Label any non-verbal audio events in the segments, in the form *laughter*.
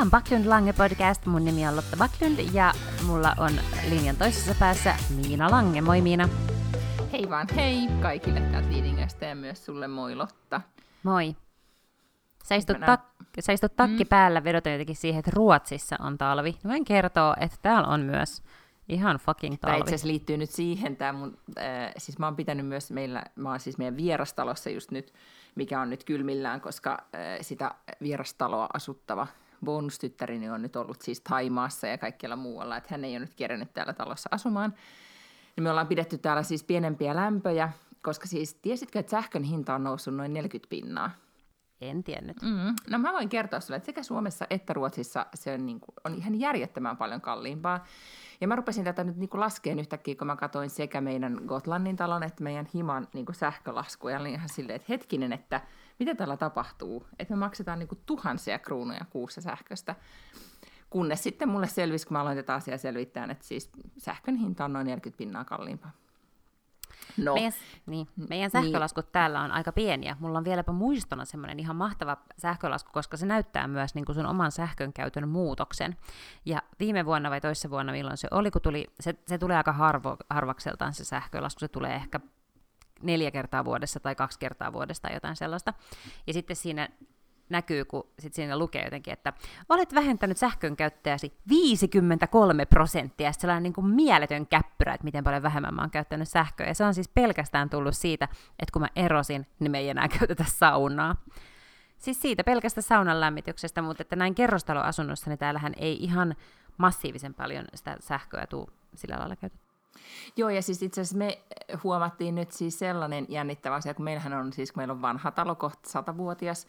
Tämä on Backlund Lange podcast. Mun nimi on Lotta Backlund ja mulla on linjan toisessa päässä Miina Lange. Moi Miina. Hei vaan hei kaikille täältä Liidingöstä ja myös sulle moi Lotta. Moi. Sä istut, tak- sä istut takki mm. päällä vedoten jotenkin siihen, että Ruotsissa on talvi. Mä voin kertoa, että täällä on myös ihan fucking talvi. Tämä itse asiassa liittyy nyt siihen, tämä mun, äh, siis mä oon pitänyt myös meillä, mä oon siis meidän vierastalossa just nyt, mikä on nyt kylmillään, koska äh, sitä vierastaloa asuttava bonustyttäreni on nyt ollut siis Taimaassa ja kaikkialla muualla, että hän ei ole nyt kerännyt täällä talossa asumaan. Ja me ollaan pidetty täällä siis pienempiä lämpöjä, koska siis tiesitkö, että sähkön hinta on noussut noin 40 pinnaa? En tiennyt. Mm. No mä voin kertoa sinulle, että sekä Suomessa että Ruotsissa se on, niin kuin, on ihan järjettömän paljon kalliimpaa. Ja mä rupesin tätä nyt niin laskeen yhtäkkiä, kun mä katsoin sekä meidän Gotlannin talon että meidän Himan niin sähkölaskuja. Niin ihan silleen, että hetkinen, että mitä täällä tapahtuu? Että me maksetaan niin kuin tuhansia kruunuja kuussa sähköstä. Kunnes sitten mulle selvisi, kun mä aloin tätä asiaa selvittää, että siis sähkön hinta on noin 40 pinnaa kalliimpaa. No. Meidän, niin, meidän sähkölaskut niin. täällä on aika pieniä. Mulla on vieläpä muistona semmoinen ihan mahtava sähkölasku, koska se näyttää myös niin kuin sun oman sähkön käytön muutoksen. Ja viime vuonna vai toissa vuonna, milloin se oli, kun tuli, se, se tulee aika harvo, harvakseltaan se sähkölasku, se tulee ehkä neljä kertaa vuodessa tai kaksi kertaa vuodesta tai jotain sellaista. Ja sitten siinä näkyy, kun sit siinä lukee jotenkin, että olet vähentänyt sähkön käyttäjäsi 53 prosenttia, ja sellainen niin kuin mieletön käppyrä, että miten paljon vähemmän mä oon käyttänyt sähköä, ja se on siis pelkästään tullut siitä, että kun mä erosin, niin me ei enää *laughs* käytetä saunaa. Siis siitä pelkästä saunan lämmityksestä, mutta että näin kerrostaloasunnossa, niin täällähän ei ihan massiivisen paljon sitä sähköä tuu sillä lailla käytetty. Joo, ja siis itse asiassa me huomattiin nyt siis sellainen jännittävä asia, kun meillähän on siis, kun meillä on vanha talo, kohta satavuotias,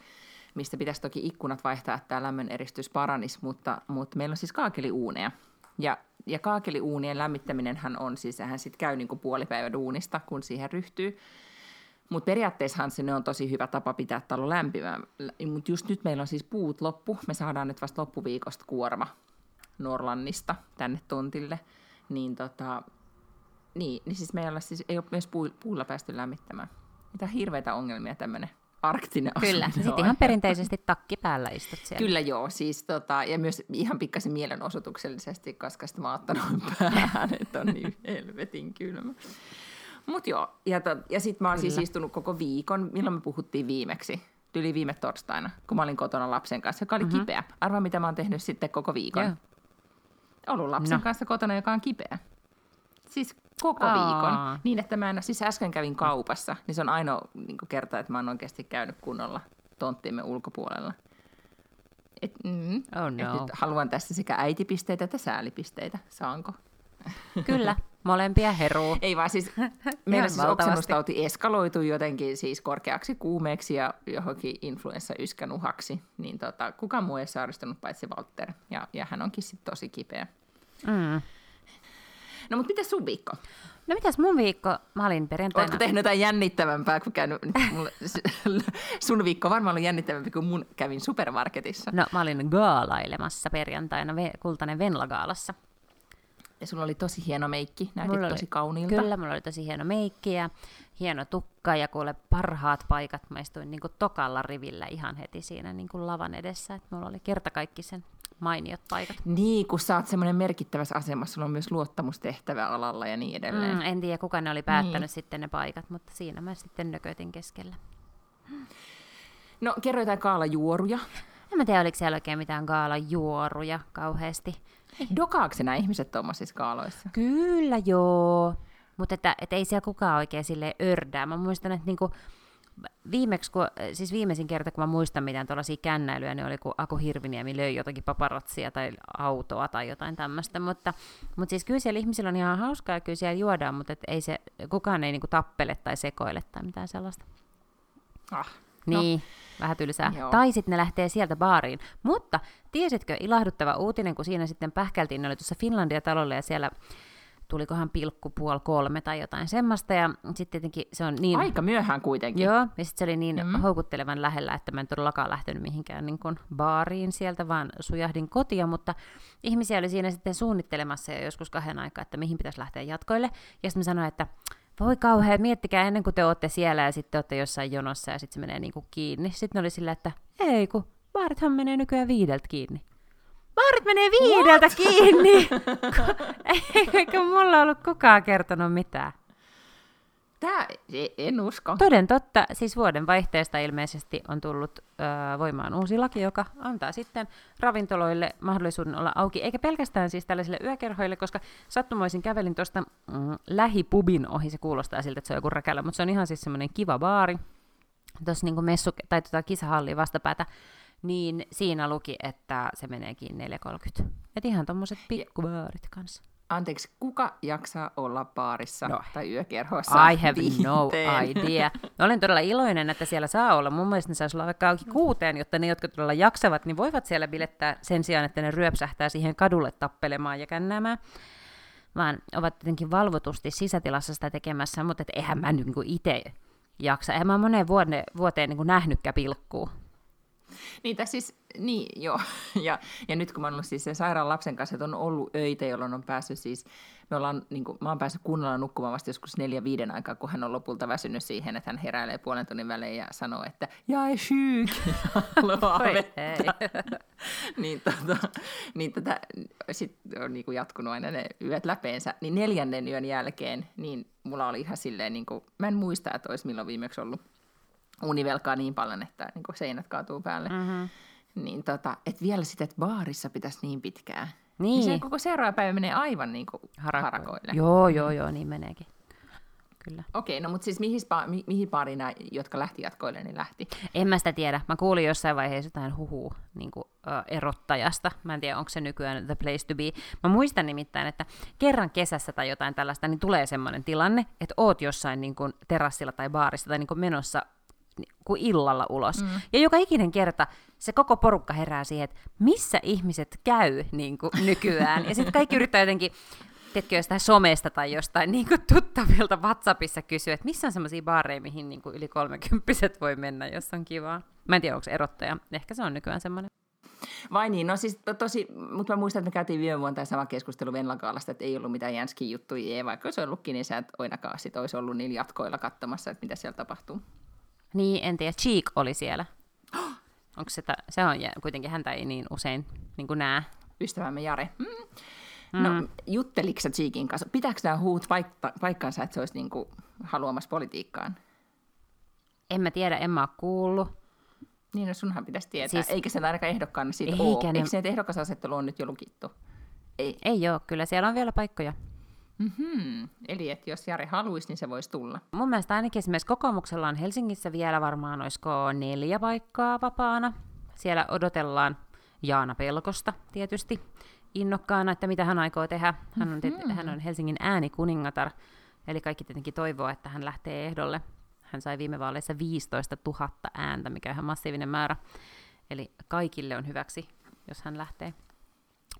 mistä pitäisi toki ikkunat vaihtaa, että tämä lämmön eristys paranisi, mutta, mutta meillä on siis kaakeliuuneja. Ja, ja kaakeliuunien lämmittäminen on siis, hän sitten käy niin kuin puolipäivä duunista, kun siihen ryhtyy. Mutta periaatteessahan se on tosi hyvä tapa pitää talo lämpimä. Mutta just nyt meillä on siis puut loppu. Me saadaan nyt vasta loppuviikosta kuorma Norlannista tänne tontille. Niin, tota, niin, niin siis meillä siis ei ole myös puulla päästy lämmittämään. Mitä hirveitä ongelmia tämmöinen arktinen Kyllä, sitten ihan perinteisesti takki päällä istut siellä. Kyllä joo, siis tota, ja myös ihan pikkasen mielenosoituksellisesti, koska sitten mä oon ottanut *laughs* päähän, että on niin *laughs* helvetin kylmä. Mutta joo, ja, to, ja sitten mä oon siis Kyllä. siis istunut koko viikon, milloin me puhuttiin viimeksi? Tyli viime torstaina, kun mä olin kotona lapsen kanssa, joka oli mm-hmm. kipeä. Arvaa, mitä mä oon tehnyt sitten koko viikon. Joo. Ollut lapsen no. kanssa kotona, joka on kipeä. Siis koko Aa. viikon. Niin, että mä en, siis äsken kävin kaupassa, niin se on ainoa niin kerta, että mä oon oikeasti käynyt kunnolla tonttiimme ulkopuolella. Et, mm, oh no. et nyt haluan tässä sekä äitipisteitä että säälipisteitä. Saanko? *laughs* Kyllä, molempia heruu. Ei vaan siis, meillä siis oksennustauti eskaloitui jotenkin siis korkeaksi kuumeeksi ja johonkin influenssa-yskänuhaksi. Niin tota, kukaan muu ei saaristanut paitsi Walter, ja, ja hän onkin sitten tosi kipeä. Mm. No mutta miten sun viikko? No mitäs mun viikko? Mä olin perjantaina... Oletko tehnyt jotain jännittävämpää kuin käynyt... *laughs* Mulle, sun viikko varmaan ollut jännittävämpi kuin mun kävin supermarketissa. No mä olin gaalailemassa perjantaina Kultainen Venla-gaalassa. Ja sulla oli tosi hieno meikki, näytit mulla tosi kauniilta. Kyllä, mulla oli tosi hieno meikki ja hieno tukka ja kuule parhaat paikat. Mä istuin niin kuin tokalla rivillä ihan heti siinä niin kuin lavan edessä. että mulla oli kertakaikkisen mainiot paikat. Niin, kun sä oot semmoinen merkittävässä asemassa, sulla on myös luottamustehtävä alalla ja niin edelleen. Mm, en tiedä, kuka ne oli päättänyt niin. sitten ne paikat, mutta siinä mä sitten nökötin keskellä. No, kerro jotain kaalajuoruja. En mä tiedä, oliko siellä oikein mitään kaalajuoruja kauheasti. Dokaako nämä ihmiset tuommoisissa kaaloissa? Kyllä joo, mutta että, että ei siellä kukaan oikein sille ördää. Mä muistan, että niinku, viimeksi, kun, siis viimeisin kerta, kun mä muistan mitään tuollaisia kännäilyjä, niin oli kun Aku Hirviniemi löi jotakin paparatsia tai autoa tai jotain tämmöistä, mutta, mutta siis kyllä siellä ihmisillä on ihan hauskaa ja kyllä siellä juodaan, mutta et ei se, kukaan ei niinku tappele tai sekoile tai mitään sellaista. Ah, niin, no. vähän tylsää. Joo. Tai sitten ne lähtee sieltä baariin. Mutta tiesitkö, ilahduttava uutinen, kun siinä sitten pähkältiin, ne oli tuossa Finlandia-talolla ja siellä tulikohan pilkku puoli kolme tai jotain semmoista. Ja sitten tietenkin se on niin... Aika myöhään kuitenkin. Joo, ja sitten se oli niin mm. houkuttelevan lähellä, että mä en todellakaan lähtenyt mihinkään niin kuin baariin sieltä, vaan sujahdin kotia, mutta ihmisiä oli siinä sitten suunnittelemassa jo joskus kahden aikaa, että mihin pitäisi lähteä jatkoille. Ja sitten mä sanoin, että voi kauhean, miettikää ennen kuin te olette siellä ja sitten olette jossain jonossa ja sitten se menee niin kuin kiinni. Sitten oli sillä, että ei kun baarithan menee nykyään viideltä kiinni. Baarit menee viideltä What? kiinni. *laughs* Eikä mulla ollut kukaan kertonut mitään. Tää, e, en usko. Toden totta, siis vuoden vaihteesta ilmeisesti on tullut ö, voimaan uusi laki, joka antaa sitten ravintoloille mahdollisuuden olla auki, eikä pelkästään siis tällaisille yökerhoille, koska sattumoisin kävelin tuosta mm, lähipubin ohi, se kuulostaa siltä, että se on joku räkälä, mutta se on ihan siis semmoinen kiva baari, tuossa niin messu, tai tota kisahalli vastapäätä, niin siinä luki, että se meneekin 4.30. Et ihan tommoset pikkubaarit kanssa. Anteeksi, kuka jaksaa olla baarissa no. tai yökerhossa I have viiteen. no idea. Olen todella iloinen, että siellä saa olla. Mun mielestä ne saisi olla vaikka auki kuuteen, jotta ne, jotka todella jaksavat, niin voivat siellä bilettää sen sijaan, että ne ryöpsähtää siihen kadulle tappelemaan ja kännäämään vaan ovat tietenkin valvotusti sisätilassa sitä tekemässä, mutta et eihän mä niin itse jaksa. Eihän mä moneen vuoteen, vuoteen niin nähnytkään pilkkuu. Niitä siis, niin joo. *laughs* Ja, ja nyt kun mä oon ollut siis sen sairaan lapsen kanssa, että on ollut öitä, jolloin on päässyt siis, me ollaan, niin kuin, mä oon päässyt kunnolla nukkumaan vasta joskus neljä viiden aikaa, kun hän on lopulta väsynyt siihen, että hän heräilee puolen tunnin välein ja sanoo, että jäi syyk, *laughs* *laughs* niin, tota, niin tätä sitten on niin kuin jatkunut aina ne yöt läpeensä. Niin neljännen yön jälkeen, niin mulla oli ihan silleen, niin kuin, mä en muista, että olisi milloin viimeksi ollut univelkaa niin paljon, että niin kuin seinät kaatuu päälle. Mm-hmm. Niin tota, että vielä sitten, että baarissa pitäisi niin pitkään. Niin. niin se koko seuraava päivä menee aivan niin kuin harakoille. harakoille. Joo, joo, joo, niin meneekin. Kyllä. Okei, no mutta siis mihin, spa, mi, mihin baariin nämä, jotka lähti jatkoille, niin lähti? En mä sitä tiedä. Mä kuulin jossain vaiheessa jotain huhua niin kuin, uh, erottajasta. Mä en tiedä, onko se nykyään the place to be. Mä muistan nimittäin, että kerran kesässä tai jotain tällaista, niin tulee semmoinen tilanne, että oot jossain niin kuin, terassilla tai baarissa tai niin kuin, menossa kuin illalla ulos. Mm. Ja joka ikinen kerta se koko porukka herää siihen, että missä ihmiset käy niin kuin nykyään. Ja sitten kaikki yrittää jotenkin, tiedätkö, jostain somesta tai jostain niin kuin tuttavilta WhatsAppissa kysyä, että missä on semmoisia baareja, mihin niin kuin yli kolmekymppiset voi mennä, jos on kivaa. Mä en tiedä, onko se erottaja. Ehkä se on nykyään semmoinen. Vai niin, no siis to, tosi, mutta mä muistan, että me käytiin viime vuonna tämä sama keskustelu Venlakaalasta, että ei ollut mitään jänskin juttuja, ei, vaikka olisi ollutkin, niin sä et ainakaan sit olisi ollut niillä jatkoilla katsomassa, että mitä siellä tapahtuu. Niin, en tiedä. Cheek oli siellä. Onko se, ta- se on kuitenkin häntä ei niin usein niin kuin näe. Ystävämme Jare. Mm. No, mm. jutteliko sä Cheekin kanssa? Pitääkö nämä huut paikka- paikkansa, että se olisi niin kuin haluamassa politiikkaan? En mä tiedä, en mä ole kuullut. Niin, no sunhan pitäisi tietää. Siis, Eikä se ainakaan ehdokkaana siitä ole. Ne... Eikö se, että ehdokasasettelu on nyt jo lukittu? Ei. Ei ole, kyllä siellä on vielä paikkoja. Mm-hmm. Eli että jos Jari haluaisi, niin se voisi tulla. Mun mielestä ainakin esimerkiksi kokoomuksella on Helsingissä vielä varmaan, olisiko neljä paikkaa vapaana. Siellä odotellaan Jaana Pelkosta tietysti innokkaana, että mitä hän aikoo tehdä. Hän on, mm-hmm. hän on Helsingin äänikuningatar, eli kaikki tietenkin toivoo, että hän lähtee ehdolle. Hän sai viime vaaleissa 15 000 ääntä, mikä on ihan massiivinen määrä. Eli kaikille on hyväksi, jos hän lähtee.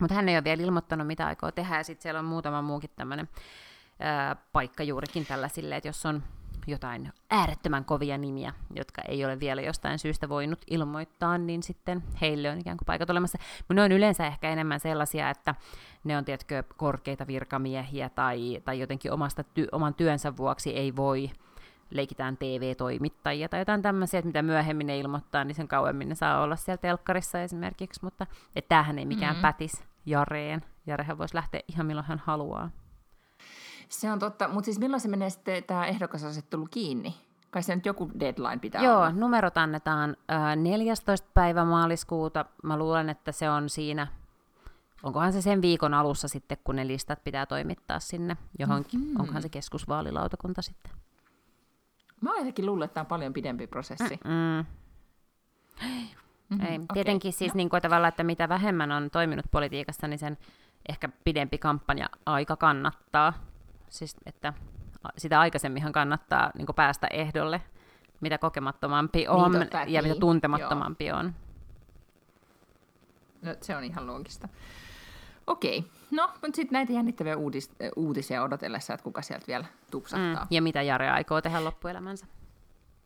Mutta hän ei ole vielä ilmoittanut, mitä aikoo tehdä, ja sitten siellä on muutama muukin tämmöinen paikka juurikin tällaisille, että jos on jotain äärettömän kovia nimiä, jotka ei ole vielä jostain syystä voinut ilmoittaa, niin sitten heille on ikään kuin paikat olemassa. Mutta ne on yleensä ehkä enemmän sellaisia, että ne on tietkö korkeita virkamiehiä tai, tai jotenkin omasta ty- oman työnsä vuoksi ei voi leikitään TV-toimittajia tai jotain tämmöisiä, että mitä myöhemmin ne ilmoittaa, niin sen kauemmin ne saa olla siellä telkkarissa esimerkiksi, mutta että tämähän ei mikään mm-hmm. pätis Jareen. Jarehan voisi lähteä ihan milloin hän haluaa. Se on totta, mutta siis milloin se menee sitten tämä ehdokasasettelu kiinni? Kai se nyt joku deadline pitää Joo, olla. numerot annetaan äh, 14. päivä maaliskuuta. Mä luulen, että se on siinä, onkohan se sen viikon alussa sitten, kun ne listat pitää toimittaa sinne johonkin. Mm-hmm. Onkohan se keskusvaalilautakunta sitten. Mä oon jotenkin luullut, että tämä on paljon pidempi prosessi. Mm-mm. Mm-hmm. Ei. Okay. Tietenkin siis no. niin kuin tavallaan, että mitä vähemmän on toiminut politiikassa, niin sen ehkä pidempi kampanja aika kannattaa. Siis, että sitä aikaisemminhan kannattaa niin kuin päästä ehdolle, mitä kokemattomampi niin, on niin, totta, ja niin. mitä tuntemattomampi Joo. on. No, se on ihan loogista. Okei, no, mutta sitten näitä jännittäviä uudis- uutisia odotellessa, että kuka sieltä vielä tupsahtaa. Mm, ja mitä Jare aikoo tehdä loppuelämänsä.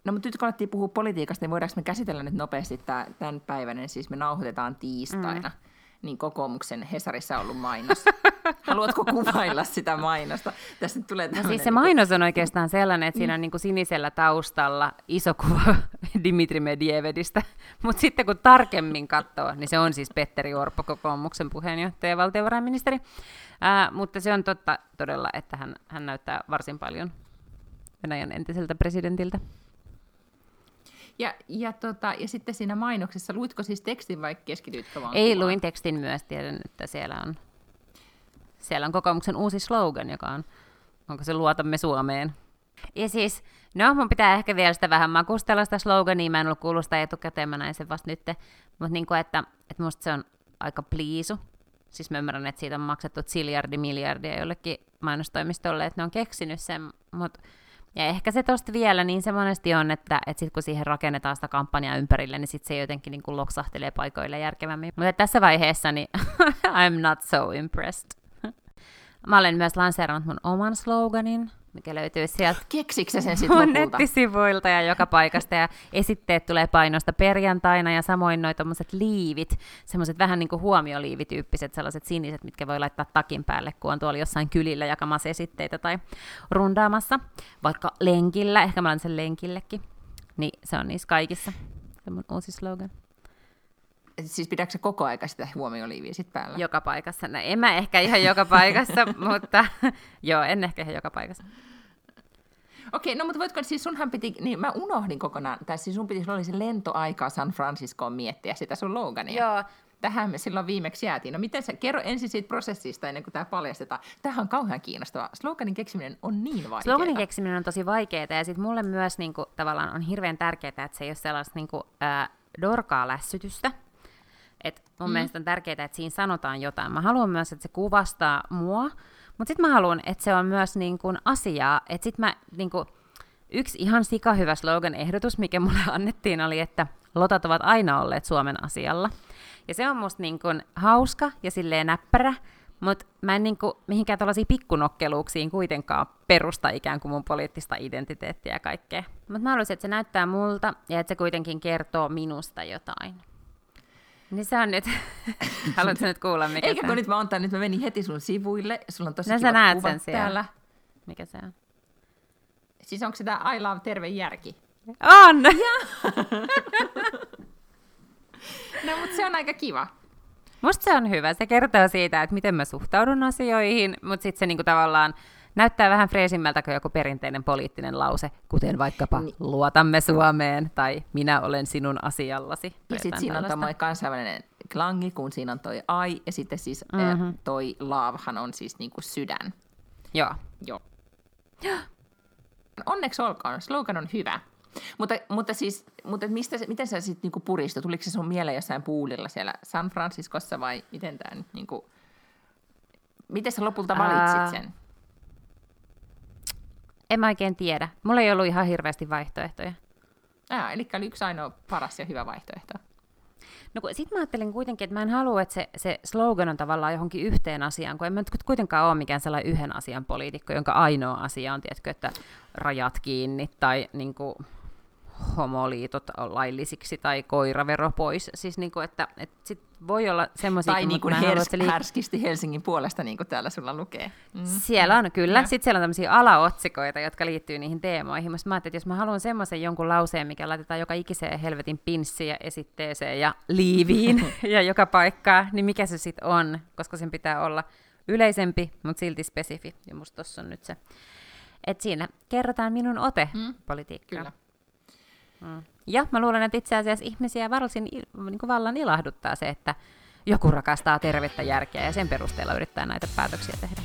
No mutta nyt kun alettiin puhua politiikasta, niin voidaanko me käsitellä nyt nopeasti tämän päivän, siis me nauhoitetaan tiistaina, mm. Niin kokoomuksen Hesarissa on ollut mainos. *laughs* Haluatko kuvailla sitä mainosta? Tässä tulee no siis se mainos on oikeastaan sellainen, että siinä on niin kuin sinisellä taustalla iso kuva *laughs* Dimitri Medvedistä, mutta sitten kun tarkemmin katsoo, niin se on siis Petteri Orpo, kokoomuksen puheenjohtaja ja valtiovarainministeri. Ää, mutta se on totta todella, että hän, hän näyttää varsin paljon Venäjän entiseltä presidentiltä. Ja, ja, tota, ja sitten siinä mainoksessa, luitko siis tekstin vai keskityitkö vaan Ei, kuvaan? luin tekstin myös, tiedän, että siellä on, siellä on kokoomuksen uusi slogan, joka on, onko se Luotamme Suomeen. Ja siis, no mun pitää ehkä vielä sitä vähän makustella sitä slogania, mä en ollut kuullut sitä etukäteen, mä näin sen vasta nyt, mutta niin kuin, että, että musta se on aika pliisu. Siis mä ymmärrän, että siitä on maksettu siljardi miljardia jollekin mainostoimistolle, että ne on keksinyt sen, mutta ja ehkä se tosta vielä niin se monesti on, että, että sit kun siihen rakennetaan sitä kampanjaa ympärille, niin sit se jotenkin niin kuin loksahtelee paikoille järkevämmin. Mutta tässä vaiheessa niin *laughs* I'm not so impressed. Mä olen myös lanseerannut mun oman sloganin, mikä löytyy sieltä Keksikö sen sitten lopulta? nettisivuilta ja joka paikasta. Ja esitteet tulee painosta perjantaina ja samoin noin tommoset liivit, semmoiset vähän niin kuin huomioliivityyppiset, sellaiset siniset, mitkä voi laittaa takin päälle, kun on tuolla jossain kylillä jakamassa esitteitä tai rundaamassa. Vaikka lenkillä, ehkä mä olen sen lenkillekin. Niin se on niissä kaikissa. Se mun uusi slogan. Siis pidätkö se koko aika sitä huomioliiviä sit päällä? Joka paikassa. No en mä ehkä ihan joka paikassa, *laughs* mutta *laughs* joo, en ehkä ihan joka paikassa. Okei, no mutta voitko, siis sunhan piti, niin mä unohdin kokonaan, tai siis sun piti, oli se lentoaika San Franciscoon miettiä sitä sun Logania. Joo. Tähän me silloin viimeksi jäätiin. No miten sä, kerro ensin siitä prosessista ennen kuin tämä paljastetaan. Tämähän on kauhean kiinnostavaa. Sloganin keksiminen on niin vaikeaa. Sloganin keksiminen on tosi vaikeaa ja sitten mulle myös niin kuin, tavallaan on hirveän tärkeää, että se ei ole sellaista niin kuin, äh, dorkaa lässytystä, et mun mm. mielestä on tärkeää, että siinä sanotaan jotain. Mä haluan myös, että se kuvastaa mua, mutta sitten mä haluan, että se on myös niin kuin asiaa. Että sitten mä, niin kuin, yksi ihan sika hyvä slogan-ehdotus, mikä mulle *laughs* annettiin, oli, että lotat ovat aina olleet Suomen asialla. Ja se on musta niin kuin hauska ja silleen näppärä, mutta mä en niin kuin, mihinkään tällaisiin pikkunokkeluuksiin kuitenkaan perusta ikään kuin mun poliittista identiteettiä ja kaikkea. Mutta mä haluaisin, että se näyttää multa ja että se kuitenkin kertoo minusta jotain. Niin se on nyt, *laughs* haluatko nyt kuulla mikä Eikä kun nyt mä oon nyt mä menin heti sun sivuille, sulla on tosi no, sä näet sen siellä. täällä. Mikä se on? Siis onko se tää I love terve järki? On! *laughs* no mutta se on aika kiva. Musta se on hyvä. Se kertoo siitä, että miten mä suhtaudun asioihin, mutta sitten se niinku tavallaan näyttää vähän freesimmältä kuin joku perinteinen poliittinen lause, kuten vaikkapa niin. luotamme Suomeen tai minä olen sinun asiallasi. Ja sitten siinä on tämä kansainvälinen klangi, kun siinä on toi ai, ja sitten siis mm-hmm. toi laavhan on siis niinku sydän. Joo. Joo. *gasps* Onneksi olkoon, slogan on hyvä. Mutta, mutta siis, mutta mistä, miten sä sitten niinku puristut? Tuliko se sun mieleen jossain puulilla siellä San Franciscossa vai miten tämä nyt niinku, miten sä lopulta valitsit Ää... En mä oikein tiedä. Mulla ei ollut ihan hirveästi vaihtoehtoja. Ah, eli oli yksi ainoa paras ja hyvä vaihtoehto. No sitten mä ajattelin kuitenkin, että mä en halua, että se, se slogan on tavallaan johonkin yhteen asiaan, kun en mä nyt kuitenkaan ole mikään sellainen yhden asian poliitikko, jonka ainoa asia on, tiedätkö, että rajat kiinni tai niin kuin, homoliitot laillisiksi tai koiravero pois. Siis niin kuin, että, että sit voi olla semmoisia... Tai niin kuin hers- li- härskisti Helsingin puolesta, niin kuin täällä sulla lukee. Mm. Siellä on, kyllä. Ja. Sitten siellä on tämmöisiä alaotsikoita, jotka liittyy niihin teemoihin. Mä ajattelin, että jos mä haluan semmoisen jonkun lauseen, mikä laitetaan joka ikiseen helvetin pinssiin ja esitteeseen ja liiviin *laughs* ja joka paikkaa, niin mikä se sitten on, koska sen pitää olla yleisempi, mutta silti spesifi. Ja musta tossa on nyt se. Että siinä kerrotaan minun ote mm. politiikkaa. Kyllä. Mm. Ja mä luulen, että itse asiassa ihmisiä varsin niin kuin vallan ilahduttaa se, että joku rakastaa tervettä järkeä ja sen perusteella yrittää näitä päätöksiä tehdä.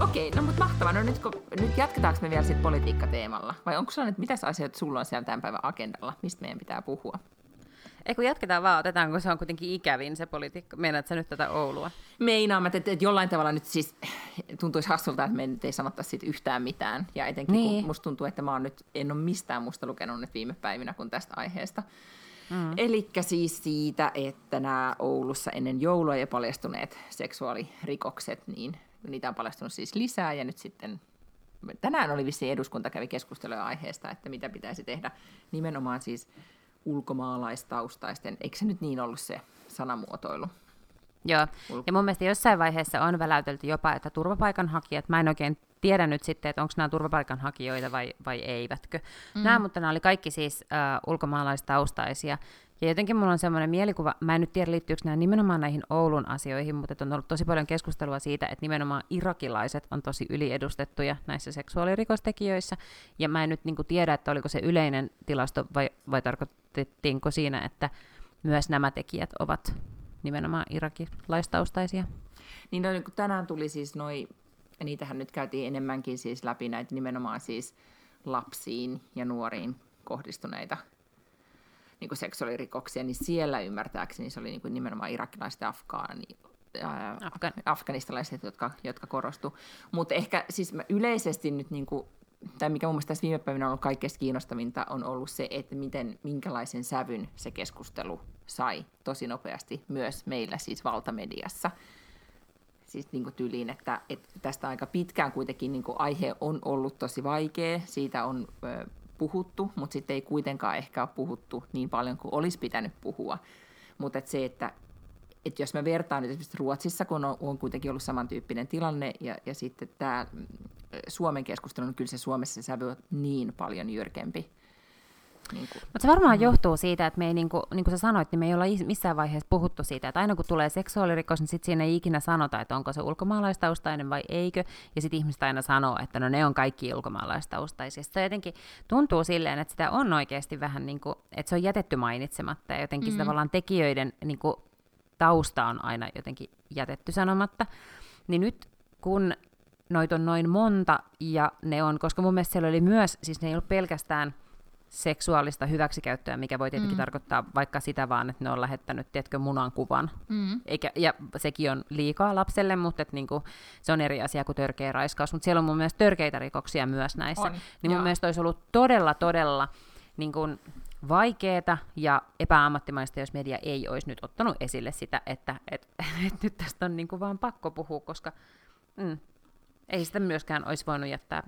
Okei, no mutta mahtavaa. No nyt, kun, nyt jatketaanko me vielä sitten politiikkateemalla? Vai onko sulla nyt, mitäs asioita sulla on siellä tämän päivän agendalla? Mistä meidän pitää puhua? Ei kun jatketaan vaan, otetaan, kun se on kuitenkin ikävin se politiikka. Meinaat sä nyt tätä Oulua? Meinaan, että, että jollain tavalla nyt siis tuntuisi hassulta, että me nyt ei sanottaisi siitä yhtään mitään. Ja etenkin niin. kun musta tuntuu, että mä oon nyt, en ole mistään musta lukenut nyt viime päivinä kuin tästä aiheesta. Mm. Eli siis siitä, että nämä Oulussa ennen joulua ja paljastuneet seksuaalirikokset, niin niitä on paljastunut siis lisää ja nyt sitten tänään oli vissiin eduskunta kävi keskustelua aiheesta, että mitä pitäisi tehdä nimenomaan siis ulkomaalaistaustaisten, eikö se nyt niin ollut se sanamuotoilu? Joo, ja mun mielestä jossain vaiheessa on väläytelty jopa, että turvapaikanhakijat, mä en oikein tiedä nyt sitten, että onko nämä turvapaikanhakijoita vai, vai eivätkö. Mm. Nämä, mutta nämä oli kaikki siis äh, ulkomaalaistaustaisia. Ja jotenkin mulla on semmoinen mielikuva, mä en nyt tiedä liittyykö nämä nimenomaan näihin Oulun asioihin, mutta on ollut tosi paljon keskustelua siitä, että nimenomaan irakilaiset on tosi yliedustettuja näissä seksuaalirikostekijöissä. Ja mä en nyt niin tiedä, että oliko se yleinen tilasto vai, vai tarkoitettiinko siinä, että myös nämä tekijät ovat nimenomaan irakilaistaustaisia. Niin, no, niin tänään tuli siis noin ja niitähän nyt käytiin enemmänkin siis läpi näitä nimenomaan siis lapsiin ja nuoriin kohdistuneita niin kuin seksuaalirikoksia, niin siellä ymmärtääkseni se oli niin kuin nimenomaan irakilaiset ja afgaani, Afgan. afganistalaiset, jotka, jotka korostu. Mutta ehkä siis yleisesti nyt, niin kuin, tai mikä mun mielestä tässä viime päivinä on ollut kaikkein kiinnostavinta, on ollut se, että miten, minkälaisen sävyn se keskustelu sai tosi nopeasti myös meillä siis valtamediassa siis niin kuin tyliin, että, että tästä aika pitkään kuitenkin niin kuin aihe on ollut tosi vaikea, siitä on ö, puhuttu, mutta sitten ei kuitenkaan ehkä ole puhuttu niin paljon kuin olisi pitänyt puhua. Mutta et se, että et jos mä vertaan nyt esimerkiksi Ruotsissa, kun on, on kuitenkin ollut samantyyppinen tilanne, ja, ja sitten tämä Suomen keskustelu, niin kyllä se Suomessa sävy on niin paljon jyrkempi niin kuin. Mutta se varmaan mm. johtuu siitä, että me ei, niin kuin, niin kuin sä sanoit, niin me ei olla missään vaiheessa puhuttu siitä, että aina kun tulee seksuaalirikos, niin sitten siinä ei ikinä sanota, että onko se ulkomaalaistaustainen vai eikö, ja sitten ihmiset aina sanoo, että no ne on kaikki ulkomaalaistaustaisia. Se jotenkin tuntuu silleen, että sitä on oikeasti vähän niin kuin, että se on jätetty mainitsematta, ja jotenkin mm. tavallaan tekijöiden niin kuin, tausta on aina jotenkin jätetty sanomatta. Niin nyt kun noita on noin monta, ja ne on, koska mun mielestä siellä oli myös, siis ne ei ollut pelkästään – seksuaalista hyväksikäyttöä, mikä voi tietenkin mm. tarkoittaa vaikka sitä vaan, että ne on lähettänyt, tiedätkö, munan kuvan. Mm. Eikä, ja sekin on liikaa lapselle, mutta et niinku, se on eri asia kuin törkeä raiskaus. Mutta siellä on mun mielestä törkeitä rikoksia myös näissä. On. Niin mun mielestä olisi ollut todella, todella niin kuin, vaikeeta ja epäammattimaista, jos media ei olisi nyt ottanut esille sitä, että et, *laughs* et nyt tästä on niin kuin vaan pakko puhua, koska mm, ei sitä myöskään olisi voinut jättää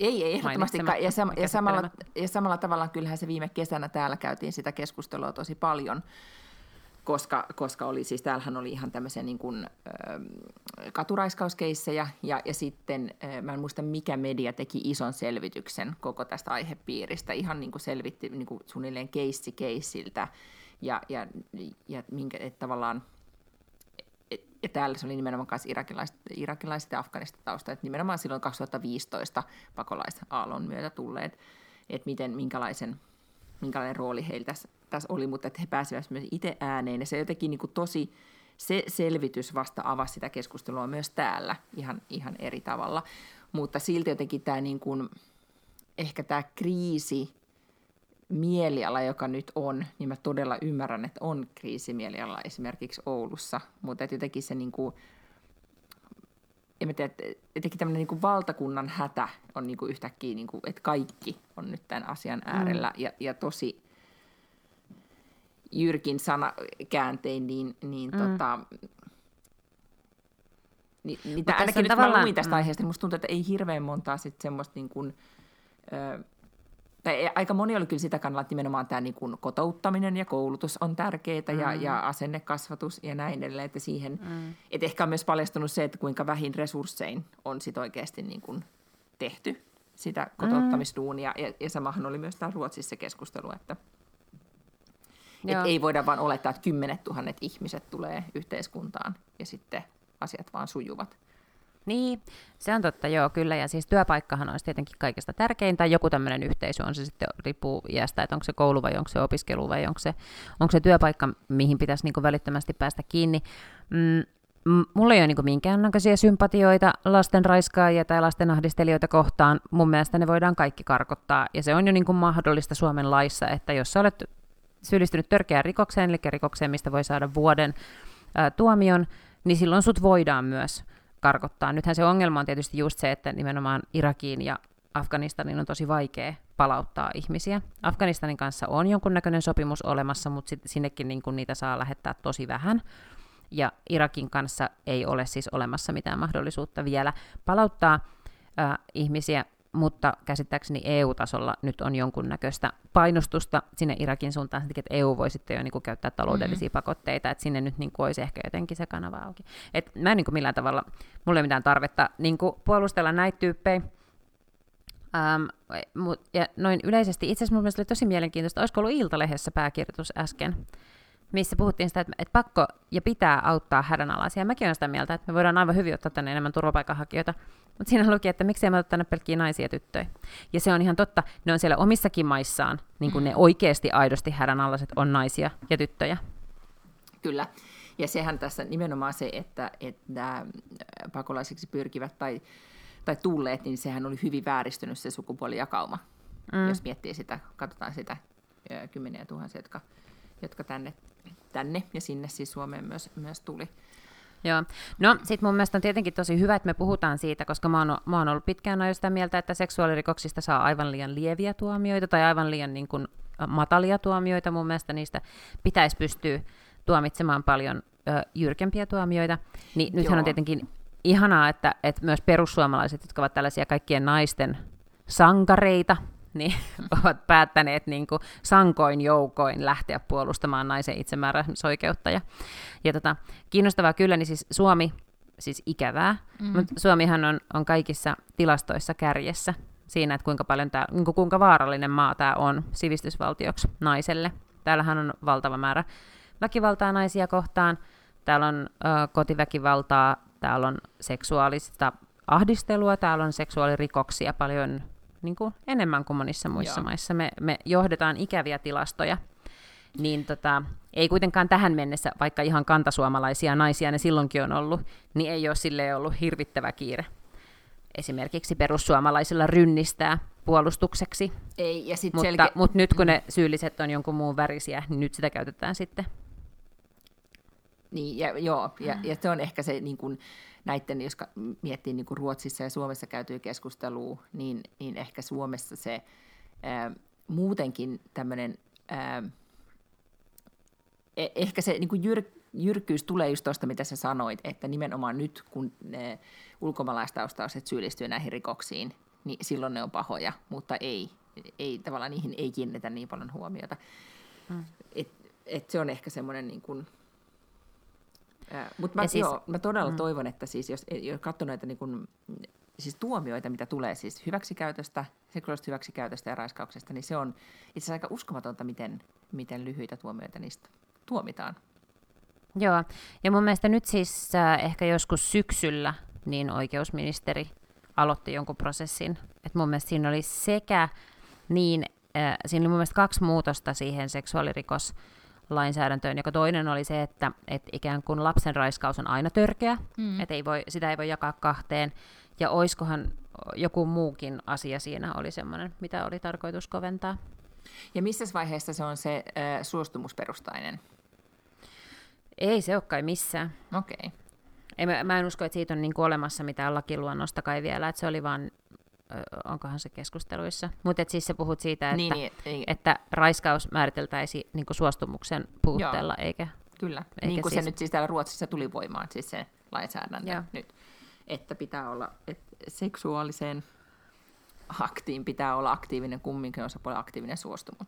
ei, ei ehdottomasti. Ja, sam- ja, samalla, ja samalla tavalla kyllähän se viime kesänä täällä käytiin sitä keskustelua tosi paljon, koska, koska oli siis, täällähän oli ihan tämmöisiä niin kuin, äh, katuraiskauskeissejä, ja, ja sitten äh, mä en muista mikä media teki ison selvityksen koko tästä aihepiiristä, ihan niin kuin selvitti niin kuin suunnilleen keissi keissiltä, ja, ja, ja minkä, että tavallaan ja täällä se oli nimenomaan myös irakilaiset, irakilaiset ja afganista tausta, että nimenomaan silloin 2015 pakolaisaallon myötä tulleet, että miten, minkälaisen, minkälainen rooli heillä tässä, tässä oli, mutta että he pääsivät myös itse ääneen, ja se jotenkin niin kuin tosi, se selvitys vasta avasi sitä keskustelua myös täällä ihan, ihan eri tavalla, mutta silti jotenkin tämä niin kuin, ehkä tämä kriisi mieliala, joka nyt on, niin mä todella ymmärrän, että on kriisimieliala esimerkiksi Oulussa, mutta että jotenkin se niin kuin, en mä tiedä, jotenkin tämmöinen niin kuin valtakunnan hätä on niin kuin yhtäkkiä, niin kuin, että kaikki on nyt tämän asian äärellä mm. ja, ja tosi jyrkin sana kääntein, niin, niin mm. tota, niin, niin ainakin nyt tavallaan... mä luin tästä mm. aiheesta, niin musta tuntuu, että ei hirveän montaa sitten semmoista niin kuin, ö, tai aika moni oli kyllä sitä kannalla, että nimenomaan tämä niin kuin kotouttaminen ja koulutus on tärkeää mm. ja, ja asennekasvatus ja näin edelleen, että siihen, mm. että ehkä on myös paljastunut se, että kuinka vähin resurssein on sit oikeasti niin kuin tehty sitä kotouttamisduunia, mm. ja, ja samahan oli myös täällä Ruotsissa keskustelu, että et ei voida vaan olettaa, että kymmenet tuhannet ihmiset tulee yhteiskuntaan ja sitten asiat vaan sujuvat. Niin, se on totta, joo, kyllä. Ja siis työpaikkahan olisi tietenkin kaikista tärkeintä. Joku tämmöinen yhteisö on se sitten, riippuu iästä, että onko se koulu vai onko se opiskelu vai onko se, onko se työpaikka, mihin pitäisi niin välittömästi päästä kiinni. Mm, mulla ei ole niin minkäännäköisiä sympatioita lasten raiskaajia tai lasten ahdistelijoita kohtaan. Mun mielestä ne voidaan kaikki karkottaa. Ja se on jo niin mahdollista Suomen laissa, että jos sä olet syyllistynyt törkeään rikokseen, eli rikokseen, mistä voi saada vuoden ää, tuomion, niin silloin sut voidaan myös karkottaa. Nythän se ongelma on tietysti just se, että nimenomaan Irakiin ja Afganistanin on tosi vaikea palauttaa ihmisiä. Afganistanin kanssa on jonkunnäköinen sopimus olemassa, mutta sit sinnekin niin niitä saa lähettää tosi vähän. Ja Irakin kanssa ei ole siis olemassa mitään mahdollisuutta vielä palauttaa äh, ihmisiä. Mutta käsittääkseni EU-tasolla nyt on jonkunnäköistä painostusta sinne Irakin suuntaan, että EU voi sitten jo niin kuin käyttää taloudellisia mm-hmm. pakotteita, että sinne nyt niin kuin olisi ehkä jotenkin se kanava auki. Et mä en niin kuin millään tavalla, mulla ei mitään tarvetta niin kuin puolustella näitä tyyppejä, mut, ja noin yleisesti, itse asiassa mun mielestä oli tosi mielenkiintoista, olisiko ollut Iltalehdessä pääkirjoitus äsken, missä puhuttiin sitä, että, että pakko ja pitää auttaa hädänalaisia. Mäkin olen sitä mieltä, että me voidaan aivan hyvin ottaa tänne enemmän turvapaikanhakijoita, mutta siinä luki, että miksei me ottaa tänne pelkkiä naisia ja tyttöjä. Ja se on ihan totta, ne on siellä omissakin maissaan, niin kuin ne mm. oikeasti aidosti hädänalaiset on naisia ja tyttöjä. Kyllä. Ja sehän tässä nimenomaan se, että, että nämä pakolaisiksi pyrkivät tai, tai tulleet, niin sehän oli hyvin vääristynyt se sukupuolijakauma. Mm. Jos miettii sitä, katsotaan sitä kymmeniä tuhansia, jotka, jotka tänne, tänne ja sinne siis Suomeen myös, myös tuli. Joo. No sitten mun mielestä on tietenkin tosi hyvä, että me puhutaan siitä, koska mä oon, mä oon ollut pitkään ajan sitä mieltä, että seksuaalirikoksista saa aivan liian lieviä tuomioita tai aivan liian niin kuin, matalia tuomioita. Mun mielestä niistä pitäisi pystyä tuomitsemaan paljon ö, jyrkempiä tuomioita. Niin nythän Joo. on tietenkin ihanaa, että, että myös perussuomalaiset, jotka ovat tällaisia kaikkien naisten sankareita, *laughs* niin ovat päättäneet niin kuin sankoin joukoin lähteä puolustamaan naisen itsemääräämisoikeutta. Ja, ja tota, kiinnostavaa kyllä, niin siis Suomi, siis ikävää, mm. mutta Suomihan on, on kaikissa tilastoissa kärjessä siinä, että kuinka, paljon tää, niin kuin kuinka vaarallinen maa tämä on sivistysvaltioksi naiselle. Täällähän on valtava määrä väkivaltaa naisia kohtaan, täällä on ö, kotiväkivaltaa, täällä on seksuaalista ahdistelua, täällä on seksuaalirikoksia paljon niin kuin enemmän kuin monissa muissa Joo. maissa. Me, me johdetaan ikäviä tilastoja, niin tota, ei kuitenkaan tähän mennessä, vaikka ihan kantasuomalaisia naisia ne silloinkin on ollut, niin ei ole sille ollut hirvittävä kiire esimerkiksi perussuomalaisilla rynnistää puolustukseksi. Ei, ja sit mutta, selke... mutta nyt kun ne syylliset on jonkun muun värisiä, niin nyt sitä käytetään sitten. Niin, ja, joo, ja, ja se on ehkä se niin kuin, näiden, jos miettii niin kuin Ruotsissa ja Suomessa käytyy keskustelua, niin, niin ehkä Suomessa se ää, muutenkin tämmöinen, ää, e, ehkä se niin kuin jyr, jyrkkyys tulee just tuosta, mitä sä sanoit, että nimenomaan nyt, kun ne ulkomaalaistaustaiset syyllistyy näihin rikoksiin, niin silloin ne on pahoja, mutta ei, ei tavallaan niihin ei kiinnitä niin paljon huomiota. Mm. Et, et se on ehkä semmoinen niin kuin, mutta mä, siis, joo, mä todella mm. toivon, että siis jos, jos katsoo näitä niin kun, siis tuomioita, mitä tulee siis hyväksikäytöstä, seksuaalista hyväksikäytöstä ja raiskauksesta, niin se on itse asiassa aika uskomatonta, miten, miten lyhyitä tuomioita niistä tuomitaan. Joo, ja mun mielestä nyt siis äh, ehkä joskus syksyllä niin oikeusministeri aloitti jonkun prosessin. Et mun mielestä siinä oli sekä niin, äh, siinä oli mun mielestä kaksi muutosta siihen seksuaalirikos lainsäädäntöön, joka toinen oli se, että, että ikään kuin lapsen raiskaus on aina törkeä, mm. että ei voi, sitä ei voi jakaa kahteen, ja oiskohan joku muukin asia siinä oli semmoinen, mitä oli tarkoitus koventaa. Ja missä vaiheessa se on se äh, suostumusperustainen? Ei se ole kai missään. Okei. Okay. Ei, mä, mä en usko, että siitä on niin olemassa mitään lakiluonnosta kai vielä, että se oli vaan onkohan se keskusteluissa. Mutta siis sä puhut siitä, että, niin, niin, ei. että raiskaus määriteltäisiin niin suostumuksen puutteella, Joo. eikä... Kyllä, eikä niin kuin siis... se nyt siis täällä Ruotsissa tuli voimaan, siis se lainsäädäntö Joo. nyt, että pitää olla, että seksuaaliseen aktiin pitää olla aktiivinen kumminkin osapuolen aktiivinen suostumus.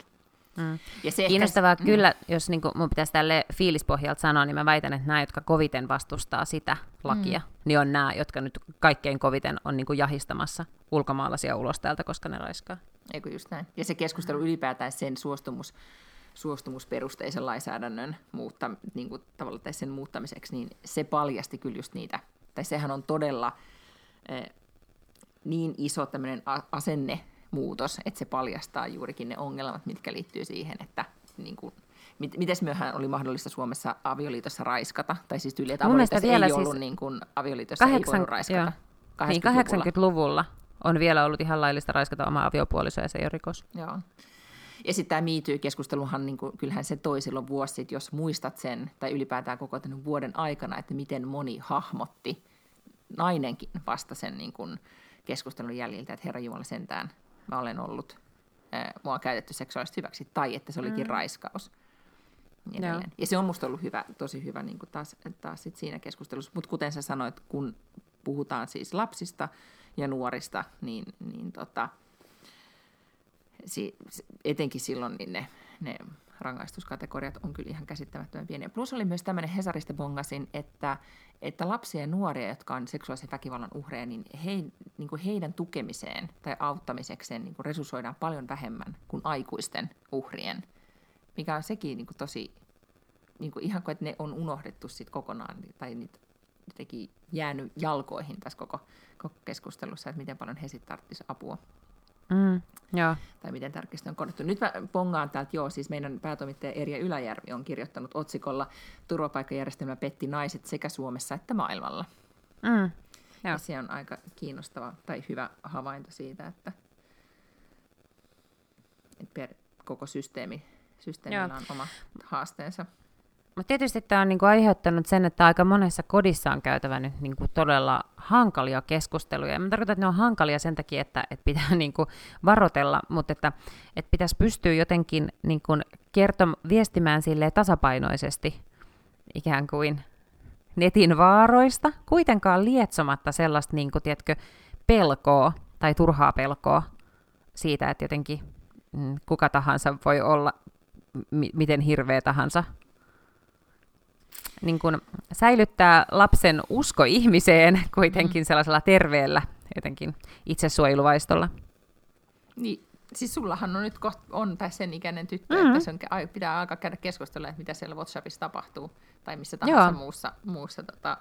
Mm. Ja se Kiinnostavaa ehkä... Kyllä, mm. jos niin kuin, mun pitäisi tälle fiilispohjalta sanoa, niin mä väitän, että nämä, jotka koviten vastustaa sitä lakia, mm. niin on nämä, jotka nyt kaikkein koviten on niin kuin jahistamassa ulkomaalaisia ulos täältä, koska ne raiskaa. Eikö just näin? Ja se keskustelu mm. ylipäätään sen suostumus, suostumusperusteisen lainsäädännön muutta, niin kuin, tavallaan, tai sen muuttamiseksi, niin se paljasti kyllä just niitä, tai sehän on todella eh, niin iso tämmöinen asenne muutos, että se paljastaa juurikin ne ongelmat, mitkä liittyy siihen, että niin kuin, mit, miten myöhään oli mahdollista Suomessa avioliitossa raiskata, tai siis tyyli, että avioliitossa ei siis ollut niin kuin, avioliitossa 8, ei voinut raiskata. 80-luvulla. Niin 80-luvulla on vielä ollut ihan laillista raiskata oma aviopuoliso, ja se ei ole rikos. Joo. Ja sitten tämä MeToo-keskusteluhan, niin kuin, kyllähän se toi silloin vuosi sitten, jos muistat sen, tai ylipäätään koko tämän vuoden aikana, että miten moni hahmotti, nainenkin vasta sen niin kuin, keskustelun jäljiltä, että Herra Jumala sentään mä olen ollut, ää, mua on käytetty seksuaalisesti hyväksi, tai että se olikin mm. raiskaus. Niin ja, ja se on musta ollut hyvä, tosi hyvä niin kuin taas, taas sit siinä keskustelussa. Mutta kuten sä sanoit, kun puhutaan siis lapsista ja nuorista, niin, niin tota, si, etenkin silloin niin ne, ne rangaistuskategoriat on kyllä ihan käsittämättömän pieniä. Plus oli myös tämmöinen Hesarista bongasin, että, että lapsia ja nuoria, jotka on seksuaalisen väkivallan uhreja, niin, he, niin kuin heidän tukemiseen tai auttamisekseen niin kuin resurssoidaan paljon vähemmän kuin aikuisten uhrien, mikä on sekin niin kuin tosi, niin kuin ihan kuin että ne on unohdettu sit kokonaan tai niitä jotenkin jäänyt jalkoihin tässä koko, koko keskustelussa, että miten paljon he sitten apua. Mm, joo. Tai miten tärkeästi on korjattu. Nyt mä pongaan täältä, joo, siis meidän päätoimittaja Erja Yläjärvi on kirjoittanut otsikolla Turvapaikkajärjestelmä petti naiset sekä Suomessa että maailmalla. Mm, ja se on aika kiinnostava tai hyvä havainto siitä, että, että per, koko systeemi, systeemillä joo. on oma haasteensa. Mutta tietysti tämä on niinku aiheuttanut sen, että aika monessa kodissa on käytävä nyt niinku todella hankalia keskusteluja. Mä tarkoitan, että ne on hankalia sen takia, että, että pitää *laughs* niinku varotella, mutta että, että pitäisi pystyä jotenkin niinku kertom- viestimään sille tasapainoisesti ikään kuin netin vaaroista, kuitenkaan lietsomatta sellaista niinku, tiedätkö, pelkoa tai turhaa pelkoa siitä, että jotenkin mm, kuka tahansa voi olla m- miten hirveä tahansa niin kuin säilyttää lapsen usko ihmiseen kuitenkin mm. sellaisella terveellä jotenkin itsesuojeluvaistolla. Niin, siis sullahan on nyt koht, on tai sen ikäinen tyttö, mm-hmm. että sen pitää alkaa käydä keskustella, että mitä siellä WhatsAppissa tapahtuu tai missä tahansa Joo. muussa, muussa tota,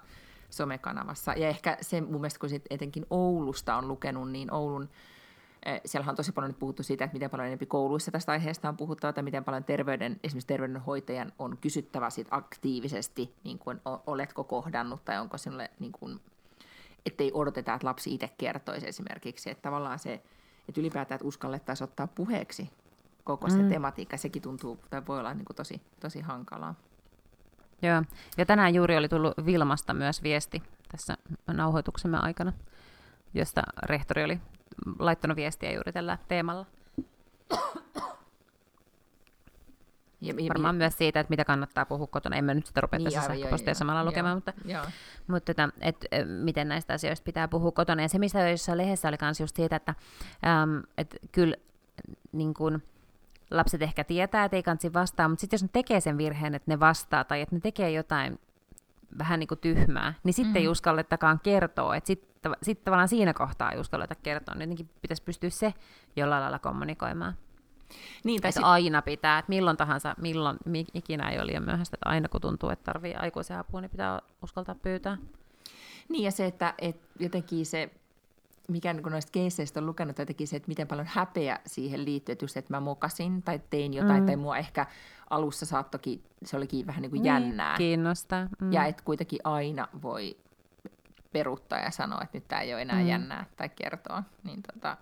somekanavassa. Ja ehkä se mun mielestä, kun sit etenkin Oulusta on lukenut, niin Oulun siellä on tosi paljon nyt puhuttu siitä, että miten paljon enemmän kouluissa tästä aiheesta on puhuttava, tai miten paljon terveyden, esimerkiksi terveydenhoitajan on kysyttävä sit aktiivisesti, niin kuin oletko kohdannut, tai onko sinulle, niin kuin, ettei odoteta, että lapsi itse kertoisi esimerkiksi, että tavallaan se, että ylipäätään, että uskallettaisiin ottaa puheeksi koko se mm. tematiikka, sekin tuntuu, tai voi olla niin kuin tosi, tosi hankalaa. Joo, ja tänään juuri oli tullut Vilmasta myös viesti tässä nauhoituksemme aikana, josta rehtori oli laittanut viestiä juuri tällä teemalla. Ja, ja, Varmaan ja, myös siitä, että mitä kannattaa puhua kotona. En mä nyt sitä rupea niin, tässä sähköpostia samalla lukemaan, mutta, joo. mutta että, että, miten näistä asioista pitää puhua kotona. Ja se, mistä jossain lehdessä oli myös just siitä, että, äm, että kyllä niin kun, lapset ehkä tietää, että ei kansi vastaa, mutta sitten jos ne tekee sen virheen, että ne vastaa tai että ne tekee jotain vähän niin kuin tyhmää, niin sitten mm. ei uskallettakaan kertoa. Että sitten sit tavallaan siinä kohtaa ei uskalleta kertoa, niin jotenkin pitäisi pystyä se jollain lailla kommunikoimaan. Niin, tai sit... aina pitää, että milloin tahansa, milloin ikinä ei ole liian myöhäistä, että aina kun tuntuu, että tarvii aikuisen apua, niin pitää uskaltaa pyytää. Niin, ja se, että, että jotenkin se, mikä niin noista keisseistä on lukenut, jotenkin se, että miten paljon häpeä siihen liittyy, että just, että mä mokasin tai tein jotain, mm. tai mua ehkä alussa saattokin, se olikin vähän niin kuin niin, jännää. Kiinnostaa. Mm. Ja että kuitenkin aina voi peruuttaa ja sanoa, että nyt tämä ei ole enää mm. jännää tai kertoa. Niin tota.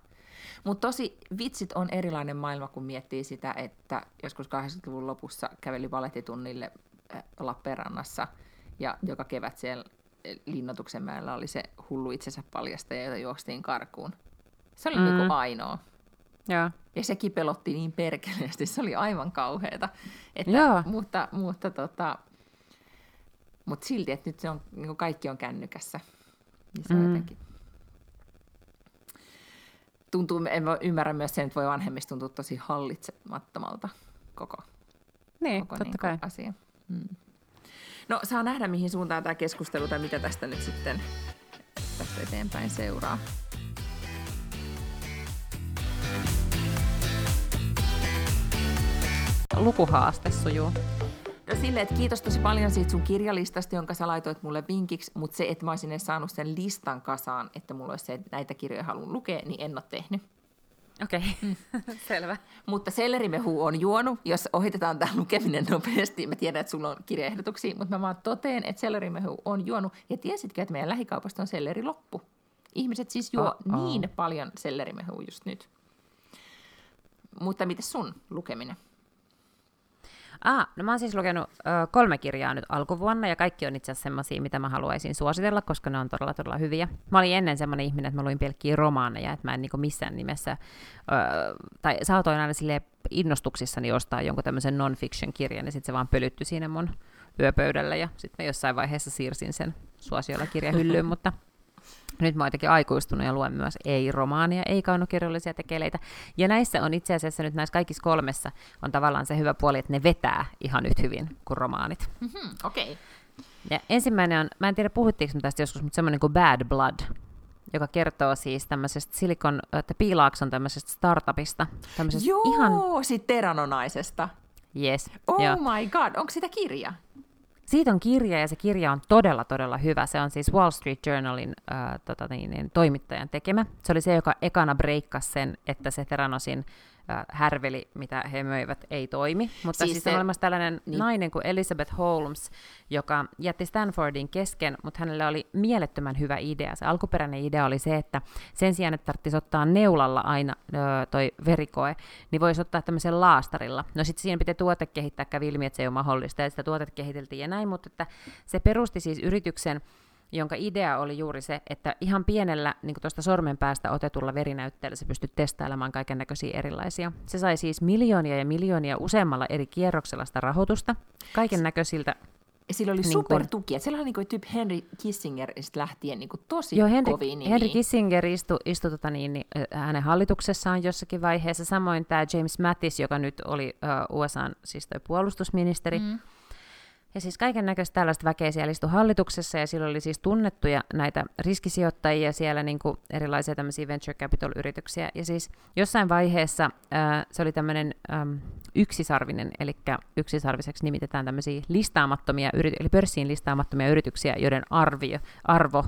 Mutta tosi vitsit on erilainen maailma, kun miettii sitä, että joskus 80-luvun lopussa käveli valettitunnille äh, Lappeenrannassa ja joka kevät siellä äh, linnoituksen mäellä oli se hullu itsensä paljastaja, jota juostiin karkuun. Se oli mm. niin ainoa. Ja. ja sekin pelotti niin perkeleesti, se oli aivan kauheata. Että, mutta, mutta, tota, mutta silti, että nyt se on, niin kaikki on kännykässä. Niin se mm. jotenkin tuntuu, en ymmärrä myös sen, että voi vanhemmista tuntua tosi hallitsemattomalta koko, niin, koko totta niin kai. asia. Mm. No saa nähdä, mihin suuntaan tämä keskustelu tai mitä tästä nyt sitten tästä eteenpäin seuraa. Lukuhaaste sujuu. Silleen, että kiitos tosi paljon siitä sun kirjalistasta, jonka sä laitoit mulle vinkiksi, mutta se, että mä olisin edes saanut sen listan kasaan, että mulla olisi se, että näitä kirjoja haluan lukea, niin en ole tehnyt. Okei, okay. *laughs* selvä. Mutta sellerimehu on juonut, jos ohitetaan tämä lukeminen nopeasti. Mä tiedän, että sulla on kirjaehdotuksia, mutta mä vaan toteen, että sellerimehu on juonut. Ja tiesitkö, että meidän lähikaupasta on selleri loppu? Ihmiset siis juo Oh-oh. niin paljon sellerimehua just nyt. Mutta miten sun lukeminen? Ah, no mä oon siis lukenut ö, kolme kirjaa nyt alkuvuonna, ja kaikki on itse asiassa semmoisia, mitä mä haluaisin suositella, koska ne on todella, todella hyviä. Mä olin ennen semmoinen ihminen, että mä luin pelkkiä romaaneja, että mä en niin missään nimessä, ö, tai saatoin aina sille innostuksissani ostaa jonkun tämmöisen non-fiction-kirjan, ja sitten se vaan pölyttyi siinä mun yöpöydällä, ja sitten jossain vaiheessa siirsin sen suosiolla kirjahyllyyn, *laughs* mutta Nyt mä oon jotenkin aikuistunut ja luen myös ei-romaania, ei-kaunokirjallisia tekeleitä. Ja näissä on itse asiassa nyt näissä kaikissa kolmessa on tavallaan se hyvä puoli, että ne vetää ihan nyt hyvin kuin romaanit. Mm-hmm, Okei. Okay. Ja ensimmäinen on, mä en tiedä puhuttiinko tästä joskus, mutta semmoinen kuin Bad Blood, joka kertoo siis tämmöisestä Silicon, että Piilaakson tämmöisestä startupista. Tämmöisestä Joo, ihan... siitä Teranonaisesta. Yes. Oh joo. my god, onko sitä kirja? Siitä on kirja ja se kirja on todella, todella hyvä. Se on siis Wall Street Journalin äh, tota niin, niin, toimittajan tekemä. Se oli se, joka ekana breikkasi sen, että se Teranosin härveli, mitä he möivät, ei toimi. Mutta siis, siis se, on olemassa tällainen niin. nainen kuin Elizabeth Holmes, joka jätti Stanfordin kesken, mutta hänellä oli mielettömän hyvä idea. Se alkuperäinen idea oli se, että sen sijaan, että tarvitsisi ottaa neulalla aina ö, toi verikoe, niin voisi ottaa tämmöisen laastarilla. No sitten siihen pitää tuote kehittää, kävi ilmi, että se ei ole mahdollista, ja sitä tuotetta kehiteltiin ja näin, mutta että se perusti siis yrityksen, jonka idea oli juuri se, että ihan pienellä niin tuosta sormen päästä otetulla verinäytteellä se pystyi testailemaan kaiken näköisiä erilaisia. Se sai siis miljoonia ja miljoonia useammalla eri kierroksella sitä rahoitusta, kaiken näköisiltä sillä oli niin supertuki. Siellä oli niin tyyppi Henry Kissinger lähtien niin kuin tosi Joo, Henry, kovin nimi. Henry Kissinger istui, istu, tota niin, niin, hänen hallituksessaan jossakin vaiheessa. Samoin tämä James Mattis, joka nyt oli uh, USAn siis puolustusministeri. Mm. Ja siis kaiken näköistä tällaista väkeä siellä istui hallituksessa, ja sillä oli siis tunnettuja näitä riskisijoittajia siellä, niin kuin erilaisia tämmöisiä venture capital-yrityksiä. Ja siis jossain vaiheessa äh, se oli tämmöinen ähm, yksisarvinen, eli yksisarviseksi nimitetään tämmöisiä listaamattomia, eli pörssiin listaamattomia yrityksiä, joiden arvio, arvo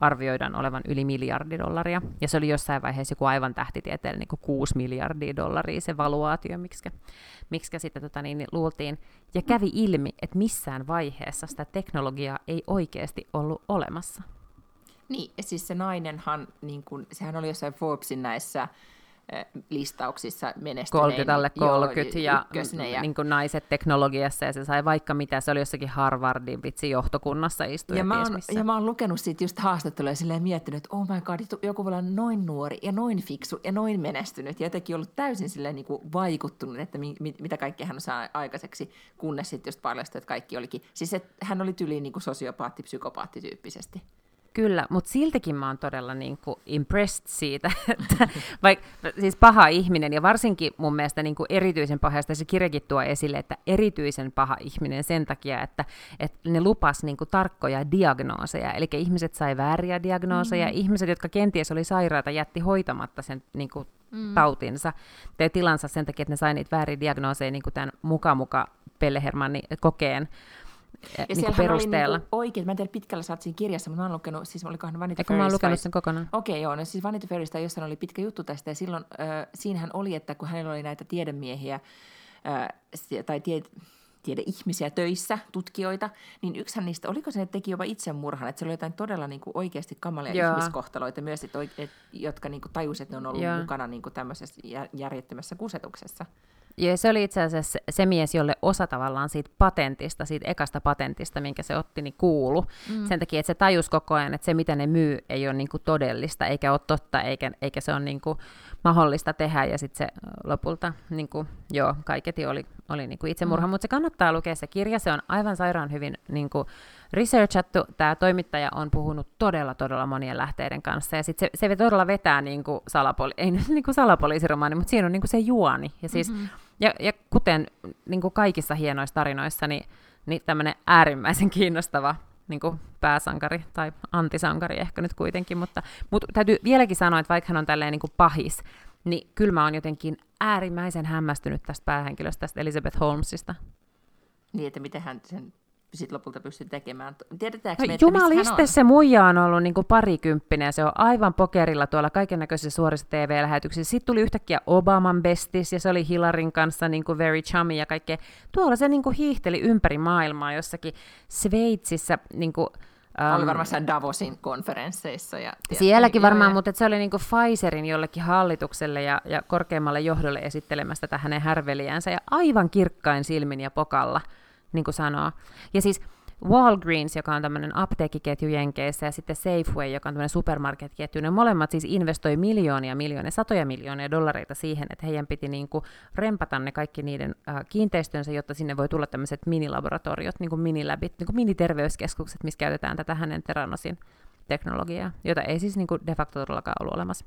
arvioidaan olevan yli miljardi dollaria. Ja se oli jossain vaiheessa joku aivan tähtitieteellinen niin kuin 6 miljardia dollaria se valuaatio, miksi miksi sitten tota niin, niin, luultiin. Ja kävi ilmi, että missään vaiheessa sitä teknologiaa ei oikeasti ollut olemassa. Niin, siis se nainenhan, niin kun, sehän oli jossain Forbesin näissä listauksissa menestynein. 30 alle 30 joo, ja, ja niin kuin naiset teknologiassa ja se sai vaikka mitä, se oli jossakin Harvardin vitsi johtokunnassa istui. Ja, mä oon, ja mä oon lukenut siitä just haastatteluja ja silleen miettinyt, että oh my god, joku voi olla noin nuori ja noin fiksu ja noin menestynyt ja jotenkin ollut täysin silleen niin kuin vaikuttunut, että mi, mi, mitä kaikkea hän saa aikaiseksi, kunnes sitten just paljastui, että kaikki olikin, siis että hän oli tyliin niin kuin sosiopaatti, psykopaatti tyyppisesti. Kyllä, mutta siltikin mä oon todella niin kuin impressed siitä, *laughs* että vaikka siis paha ihminen, ja varsinkin mun mielestä niin kuin erityisen paha, ja se kirjakin tuo esille, että erityisen paha ihminen sen takia, että, että ne lupas niin kuin tarkkoja diagnooseja, eli ihmiset sai vääriä diagnooseja, mm-hmm. ihmiset, jotka kenties oli sairaata, jätti hoitamatta sen niin kuin mm. tautinsa tai tilansa sen takia, että ne sai niitä vääriä diagnooseja niin kuin tämän muka muka Pellehermanni kokeen ja niin siellä perusteella. Oli niin oikein, mä en tiedä pitkällä sä siinä kirjassa, mutta mä oon lukenut, siis olikohan Vanity Fair. mä oon lukenut sen kokonaan. Okei, okay, joo, no siis Vanity Fairista jossain oli pitkä juttu tästä, ja silloin äh, siinähän oli, että kun hänellä oli näitä tiedemiehiä, äh, tai tie, tiedeihmisiä töissä, tutkijoita, niin yksihän niistä, oliko se, että teki jopa itsemurhan, että se oli jotain todella niin kuin oikeasti kamalia Joo. ihmiskohtaloita myös, että, et, jotka niin kuin tajusivat, että ne on ollut Joo. mukana niin kuin tämmöisessä järjettömässä kusetuksessa. Ja se oli itse asiassa se mies, jolle osa tavallaan siitä patentista, siitä ekasta patentista, minkä se otti, niin kuulu. Mm. Sen takia, että se tajus koko ajan, että se mitä ne myy ei ole niin kuin todellista, eikä ole totta, eikä, eikä se ole niin kuin mahdollista tehdä. Ja sitten se lopulta, niin kuin, joo, kaiketi oli, oli niin kuin itsemurha. Mm. Mutta se kannattaa lukea se kirja, se on aivan sairaan hyvin niin kuin researchattu. Tämä toimittaja on puhunut todella, todella monien lähteiden kanssa. Ja sitten se, se todella vetää niin kuin salapoli, ei niin kuin salapoliisiromaani, mutta siinä on niin kuin se juoni. Ja siis mm-hmm ja, ja kuten niin kuin kaikissa hienoissa tarinoissa, niin, niin tämmöinen äärimmäisen kiinnostava niin kuin pääsankari tai antisankari ehkä nyt kuitenkin, mutta, mutta täytyy vieläkin sanoa, että vaikka hän on tälleen niin kuin pahis, niin kyllä mä oon jotenkin äärimmäisen hämmästynyt tästä päähenkilöstä, tästä Elizabeth Holmesista. Niin, että miten hän sen sit lopulta pystyi tekemään. Tiedetäänkö no, me, että Jumaliste se muija on ollut niin kuin parikymppinen ja se on aivan pokerilla tuolla kaiken näköisissä suorissa TV-lähetyksissä. Sitten tuli yhtäkkiä Obaman bestis ja se oli Hillarin kanssa niin kuin very chummy ja kaikkea. Tuolla se niin kuin hiihteli ympäri maailmaa jossakin Sveitsissä niin kuin, Um, oli varmaan Davosin konferensseissa. Ja, sielläkin varmaan, mutta se oli niinku Pfizerin jollekin hallitukselle ja, ja korkeammalle johdolle esittelemästä tätä hänen härveliänsä ja aivan kirkkain silmin ja pokalla niin kuin sanoo. Ja siis Walgreens, joka on tämmöinen apteekkiketju Jenkeissä, ja sitten Safeway, joka on tämmöinen supermarketketju, ne molemmat siis investoi miljoonia, miljoonia, satoja miljoonia dollareita siihen, että heidän piti niin kuin rempata ne kaikki niiden äh, kiinteistönsä, jotta sinne voi tulla tämmöiset minilaboratoriot, niin kuin minilabit, niin kuin miniterveyskeskukset, missä käytetään tätä hänen teranosin teknologiaa, jota ei siis niin kuin de facto todellakaan ollut olemassa.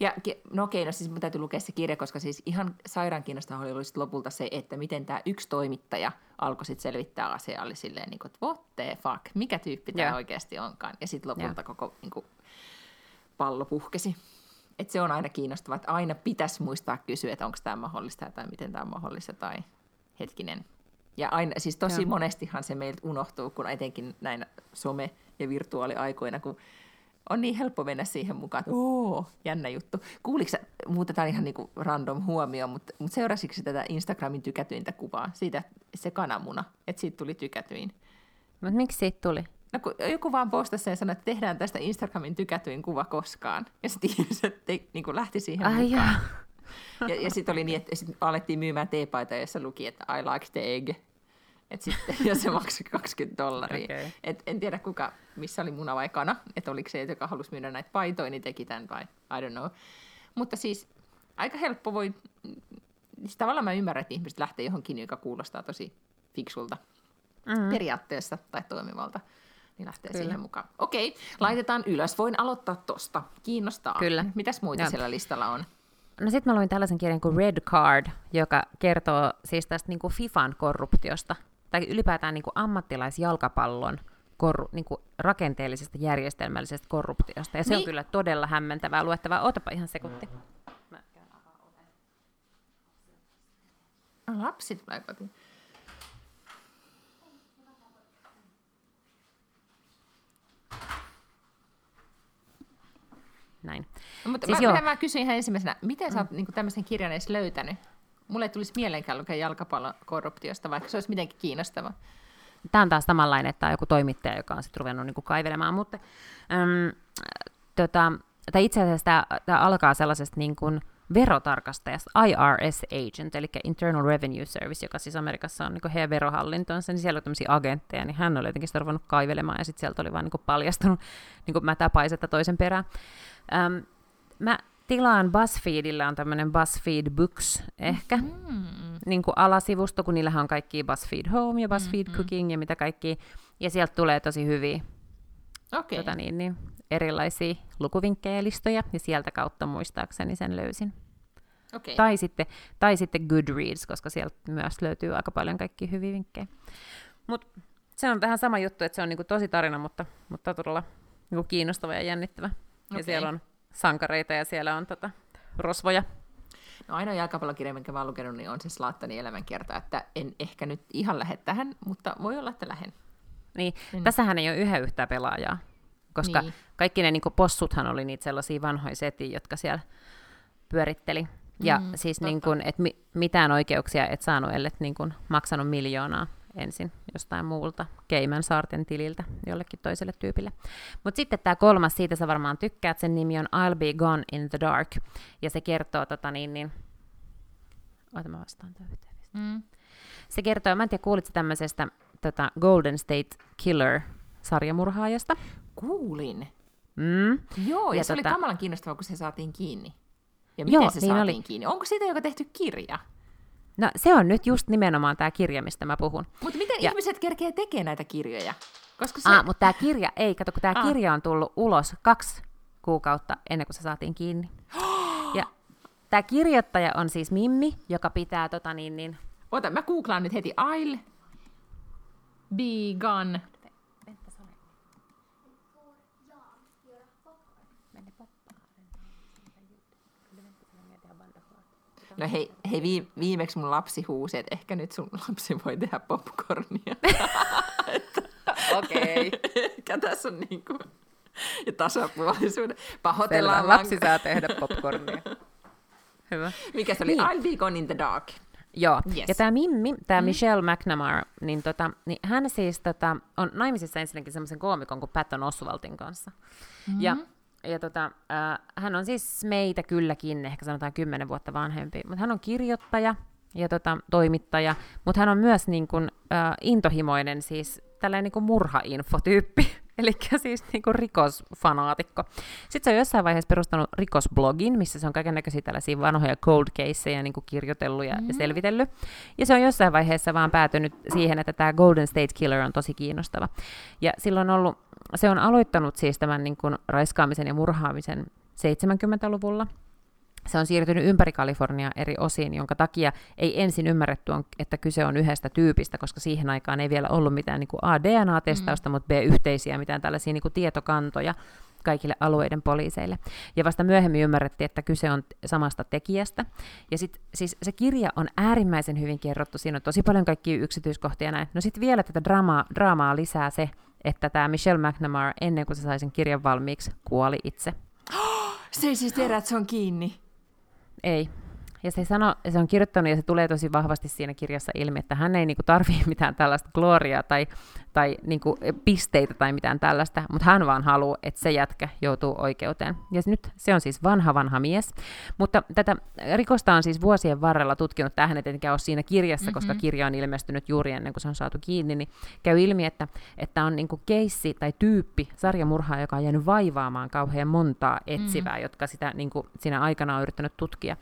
Ja no okei, no siis mun täytyy lukea se kirja, koska siis ihan sairaan kiinnostavaa oli lopulta se, että miten tämä yksi toimittaja alkoi sitten selvittää asiaa, oli silleen, niin kuin, että what the fuck, mikä tyyppi tämä oikeasti onkaan. Ja sitten lopulta ja. koko niin kuin, pallo puhkesi. Et se on aina kiinnostavaa, että aina pitäisi muistaa kysyä, että onko tämä mahdollista tai miten tämä on mahdollista tai hetkinen. Ja aina, siis tosi Joo. monestihan se meiltä unohtuu, kun etenkin näin some- ja virtuaaliaikoina, kun on niin helppo mennä siihen mukaan, että ooo, jännä juttu. Kuuliko sä, muutetaan ihan niinku random huomio, mutta, mutta seurasitko tätä Instagramin tykätyintä kuvaa, siitä se kananmuna, että siitä tuli tykätyin? Mutta miksi siitä tuli? No kun joku vaan postasi ja sanoi, että tehdään tästä Instagramin tykätyin kuva koskaan. Ja sitten *laughs* ihmiset te, niin kuin lähti siihen Ai mukaan. Ja, ja sitten oli niin, että sit alettiin myymään teepaita, jossa luki, että I like the egg. Et sitten, *laughs* ja se maksoi 20 dollaria. Okay. Et en tiedä, kuka, missä oli muna vai kana. Että oliko se, joka halusi myydä näitä paitoja, niin teki tämän vai I don't know. Mutta siis aika helppo voi... Siis tavallaan mä ymmärrän, että ihmiset lähtee johonkin, joka kuulostaa tosi fiksulta mm-hmm. periaatteessa tai toimivalta niin lähtee Kyllä. siihen mukaan. Okei, laitetaan ylös. Voin aloittaa tosta. Kiinnostaa. Kyllä. Mitäs muita ja. siellä listalla on? No sitten mä luin tällaisen kirjan kuin Red Card, joka kertoo siis tästä niin kuin FIFAn korruptiosta, tai ylipäätään niin kuin ammattilaisjalkapallon korru, niin kuin rakenteellisesta järjestelmällisestä korruptiosta. Ja se niin. on kyllä todella hämmentävää luettavaa. Ootapa ihan sekunti. Mä Lapsi tulee kotiin. näin. No, mutta siis mä, mä kysyin ihan ensimmäisenä, miten sä oot mm. niin tämmöisen kirjan edes löytänyt? Mulle ei tulisi mieleenkään lukea jalkapallon korruptiosta, vaikka se olisi mitenkin kiinnostava. Tämä on taas samanlainen, että on joku toimittaja, joka on sitten ruvennut niin kuin kaivelemaan, mutta äm, tota, tai itse asiassa tämä, tämä alkaa sellaisesta niin kuin verotarkastajasta, IRS agent, eli Internal Revenue Service, joka siis Amerikassa on niin heidän verohallintonsa, niin siellä on tämmöisiä agentteja, niin hän oli jotenkin sitä ruvennut kaivelemaan, ja sitten sieltä oli vaan niin paljastunut niin mätäpaisetta toisen perään. Ähm, mä tilaan BuzzFeedillä on tämmöinen BuzzFeed Books ehkä, mm-hmm. niin kuin alasivusto, kun niillähän on kaikki BuzzFeed Home ja BuzzFeed mm-hmm. Cooking ja mitä kaikki, ja sieltä tulee tosi hyviä okay. tota niin, niin, erilaisia lukuvinkkejä listoja, ja sieltä kautta muistaakseni sen löysin. Okay. Tai, sitten, tai sitten Goodreads, koska sieltä myös löytyy aika paljon kaikki hyviä vinkkejä. Mutta se on vähän sama juttu, että se on niinku tosi tarina, mutta, mutta todella niinku kiinnostava ja jännittävä. Okay. Ja siellä on sankareita ja siellä on tota, rosvoja. No ainoa jalkapallokirja, minkä mä oon lukenut, niin on se Slaattani elämänkerta, että en ehkä nyt ihan lähde tähän, mutta voi olla, että lähden. Niin, niin. tässähän ei ole yhä yhtä pelaajaa, koska niin. kaikki ne niin possuthan oli niitä sellaisia vanhoja setiä, jotka siellä pyöritteli. Ja mm, siis niin kuin, että mi- mitään oikeuksia et saanut, ellei niin kuin maksanut miljoonaa ensin jostain muulta Keiman saarten tililtä jollekin toiselle tyypille. Mutta sitten tämä kolmas, siitä sä varmaan tykkäät, sen nimi on I'll Be Gone in the Dark. Ja se kertoo, tota niin, niin... Ota mä vastaan. Mm. Se kertoo, mä en tiedä, kuulitko tämmöisestä tota Golden State Killer-sarjamurhaajasta? Kuulin. Mm. Joo, ja, ja se tota... oli kamalan kiinnostavaa, kun se saatiin kiinni. Ja miten Joo, se niin saatiin oli. kiinni? Onko siitä joka tehty kirja? No se on nyt just nimenomaan tämä kirja, mistä mä puhun. Mutta miten ja... ihmiset kerkee tekemään näitä kirjoja? Koska se... Ah, mutta tämä kirja, ei, kato, kun tämä kirja on tullut ulos kaksi kuukautta ennen kuin se saatiin kiinni. *gasps* ja tämä kirjoittaja on siis Mimmi, joka pitää tota niin, niin... Ota, mä googlaan nyt heti. I'll be gone No hei, hei viimeksi mun lapsi huusi, että ehkä nyt sun lapsi voi tehdä popcornia. *laughs* Okei. okay. Ehkä tässä on niin kuin, ja tasapuolisuuden. Pahoitellaan. Selvä, lapsi saa tehdä popcornia. *laughs* Hyvä. Mikä se oli? Niin. I'll be gone in the dark. Joo, yes. ja tämä Mimmi, tämä mm. Michelle McNamara, niin, tota, niin hän siis tota, on naimisissa ensinnäkin semmoisen koomikon kuin Patton Oswaltin kanssa. Mm-hmm. Ja ja tota, äh, hän on siis meitä kylläkin, ehkä sanotaan kymmenen vuotta vanhempi, mutta hän on kirjoittaja ja tota, toimittaja, mutta hän on myös niin kuin, äh, intohimoinen, siis tällainen niin murhainfotyyppi. Eli siis niinku rikosfanaatikko. Sitten se on jossain vaiheessa perustanut rikosblogin, missä se on kaikenlaisia tällaisia vanhoja cold caseja niinku kirjoitellut ja mm. selvitellyt. Ja se on jossain vaiheessa vaan päätynyt siihen, että tämä Golden State Killer on tosi kiinnostava. Ja silloin on ollut, se on aloittanut siis tämän niinku raiskaamisen ja murhaamisen 70-luvulla, se on siirtynyt ympäri Kalifornia eri osiin, jonka takia ei ensin ymmärretty, että kyse on yhdestä tyypistä, koska siihen aikaan ei vielä ollut mitään niin kuin A, DNA-testausta, mm. mutta B, yhteisiä mitään tällaisia niin kuin tietokantoja kaikille alueiden poliiseille. Ja vasta myöhemmin ymmärrettiin, että kyse on samasta tekijästä. Ja sit, siis se kirja on äärimmäisen hyvin kerrottu, siinä on tosi paljon kaikkia yksityiskohtia näin. No sitten vielä tätä draamaa, draamaa lisää se, että tämä Michelle McNamara, ennen kuin se sai sen kirjan valmiiksi, kuoli itse. *gasps* Se ei siis tiedä, että se on kiinni. Ei. Ja se, sano, se on kirjoittanut, ja se tulee tosi vahvasti siinä kirjassa ilmi, että hän ei niinku tarvitse mitään tällaista gloriaa tai, tai niinku pisteitä tai mitään tällaista, mutta hän vaan haluaa, että se jätkä joutuu oikeuteen. Ja nyt se on siis vanha, vanha mies. Mutta tätä rikosta on siis vuosien varrella tutkinut, tähän ei tietenkään ole siinä kirjassa, mm-hmm. koska kirja on ilmestynyt juuri ennen kuin se on saatu kiinni, niin käy ilmi, että, että on niinku keissi tai tyyppi, sarjamurhaa, joka on jäänyt vaivaamaan kauhean montaa etsivää, mm-hmm. jotka sitä niinku, siinä aikana on yrittänyt tutkia.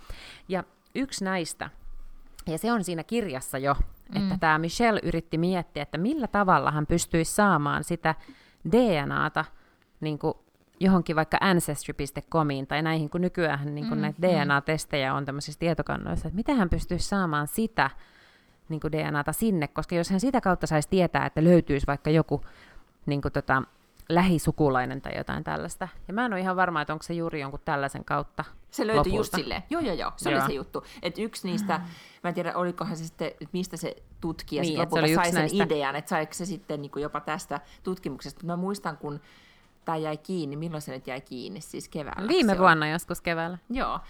Ja yksi näistä, ja se on siinä kirjassa jo, mm. että tämä Michelle yritti miettiä, että millä tavalla hän pystyisi saamaan sitä DNAta niin kuin johonkin vaikka ancestry.comiin tai näihin, kun nykyään niin kuin mm, näitä mm. DNA-testejä on tämmöisissä tietokannoissa, että miten hän pystyisi saamaan sitä niin kuin DNAta sinne, koska jos hän sitä kautta saisi tietää, että löytyisi vaikka joku niin kuin tota, lähisukulainen tai jotain tällaista. Ja mä en ole ihan varma, että onko se juuri jonkun tällaisen kautta Se löytyi lopulta. just silleen. Joo, joo, joo. Se joo. oli se juttu. Että yksi niistä, mä en tiedä, olikohan se sitten, että mistä se tutkija niin, lopulta sai sen näistä... idean, että saiko se sitten niin jopa tästä tutkimuksesta. Mutta mä muistan, kun tämä jäi kiinni, milloin se nyt jäi kiinni, siis keväällä. Viime vuonna joskus keväällä. Joo.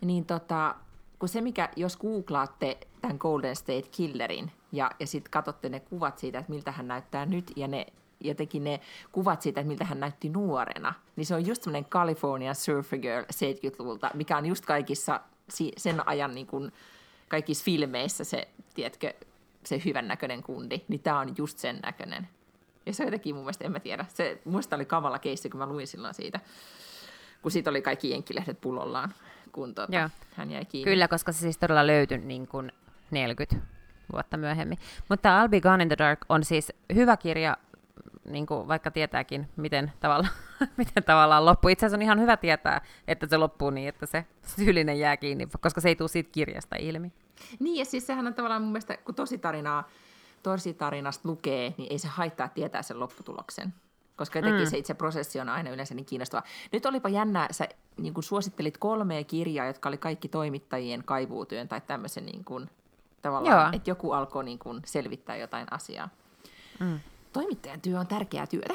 Niin tota, kun se mikä, jos googlaatte tämän Golden State Killerin ja, ja sitten katsotte ne kuvat siitä, että miltä hän näyttää nyt ja ne jotenkin ne kuvat siitä, että miltä hän näytti nuorena, niin se on just semmoinen California Surfer Girl 70-luvulta, mikä on just kaikissa sen ajan niin kuin, kaikissa filmeissä se, tiedätkö, se hyvän näköinen kundi, niin tämä on just sen näköinen. Ja se on jotenkin mun mielestä, en mä tiedä, se mun oli kavalla keissi, kun mä luin silloin siitä, kun siitä oli kaikki jenkkilehdet pullollaan, kun tota, hän jäi kiinni. Kyllä, koska se siis todella löytyi niin kuin 40 vuotta myöhemmin. Mutta I'll Be Gone in the Dark on siis hyvä kirja niin kuin vaikka tietääkin, miten, tavalla, *laughs* miten tavallaan loppuu. Itse asiassa on ihan hyvä tietää, että se loppuu niin, että se syyllinen jää kiinni, koska se ei tule siitä kirjasta ilmi. Niin, ja siis sehän on tavallaan mun mielestä, kun tositarinaa, tositarinasta lukee, niin ei se haittaa tietää sen lopputuloksen. Koska jotenkin mm. se itse prosessi on aina yleensä niin kiinnostava. Nyt olipa jännä, sä niin kuin suosittelit kolmea kirjaa, jotka oli kaikki toimittajien kaivuutyön tai tämmöisen niin kuin, tavallaan, Joo. että joku alkoi niin kuin selvittää jotain asiaa. Mm toimittajan työ on tärkeää työtä.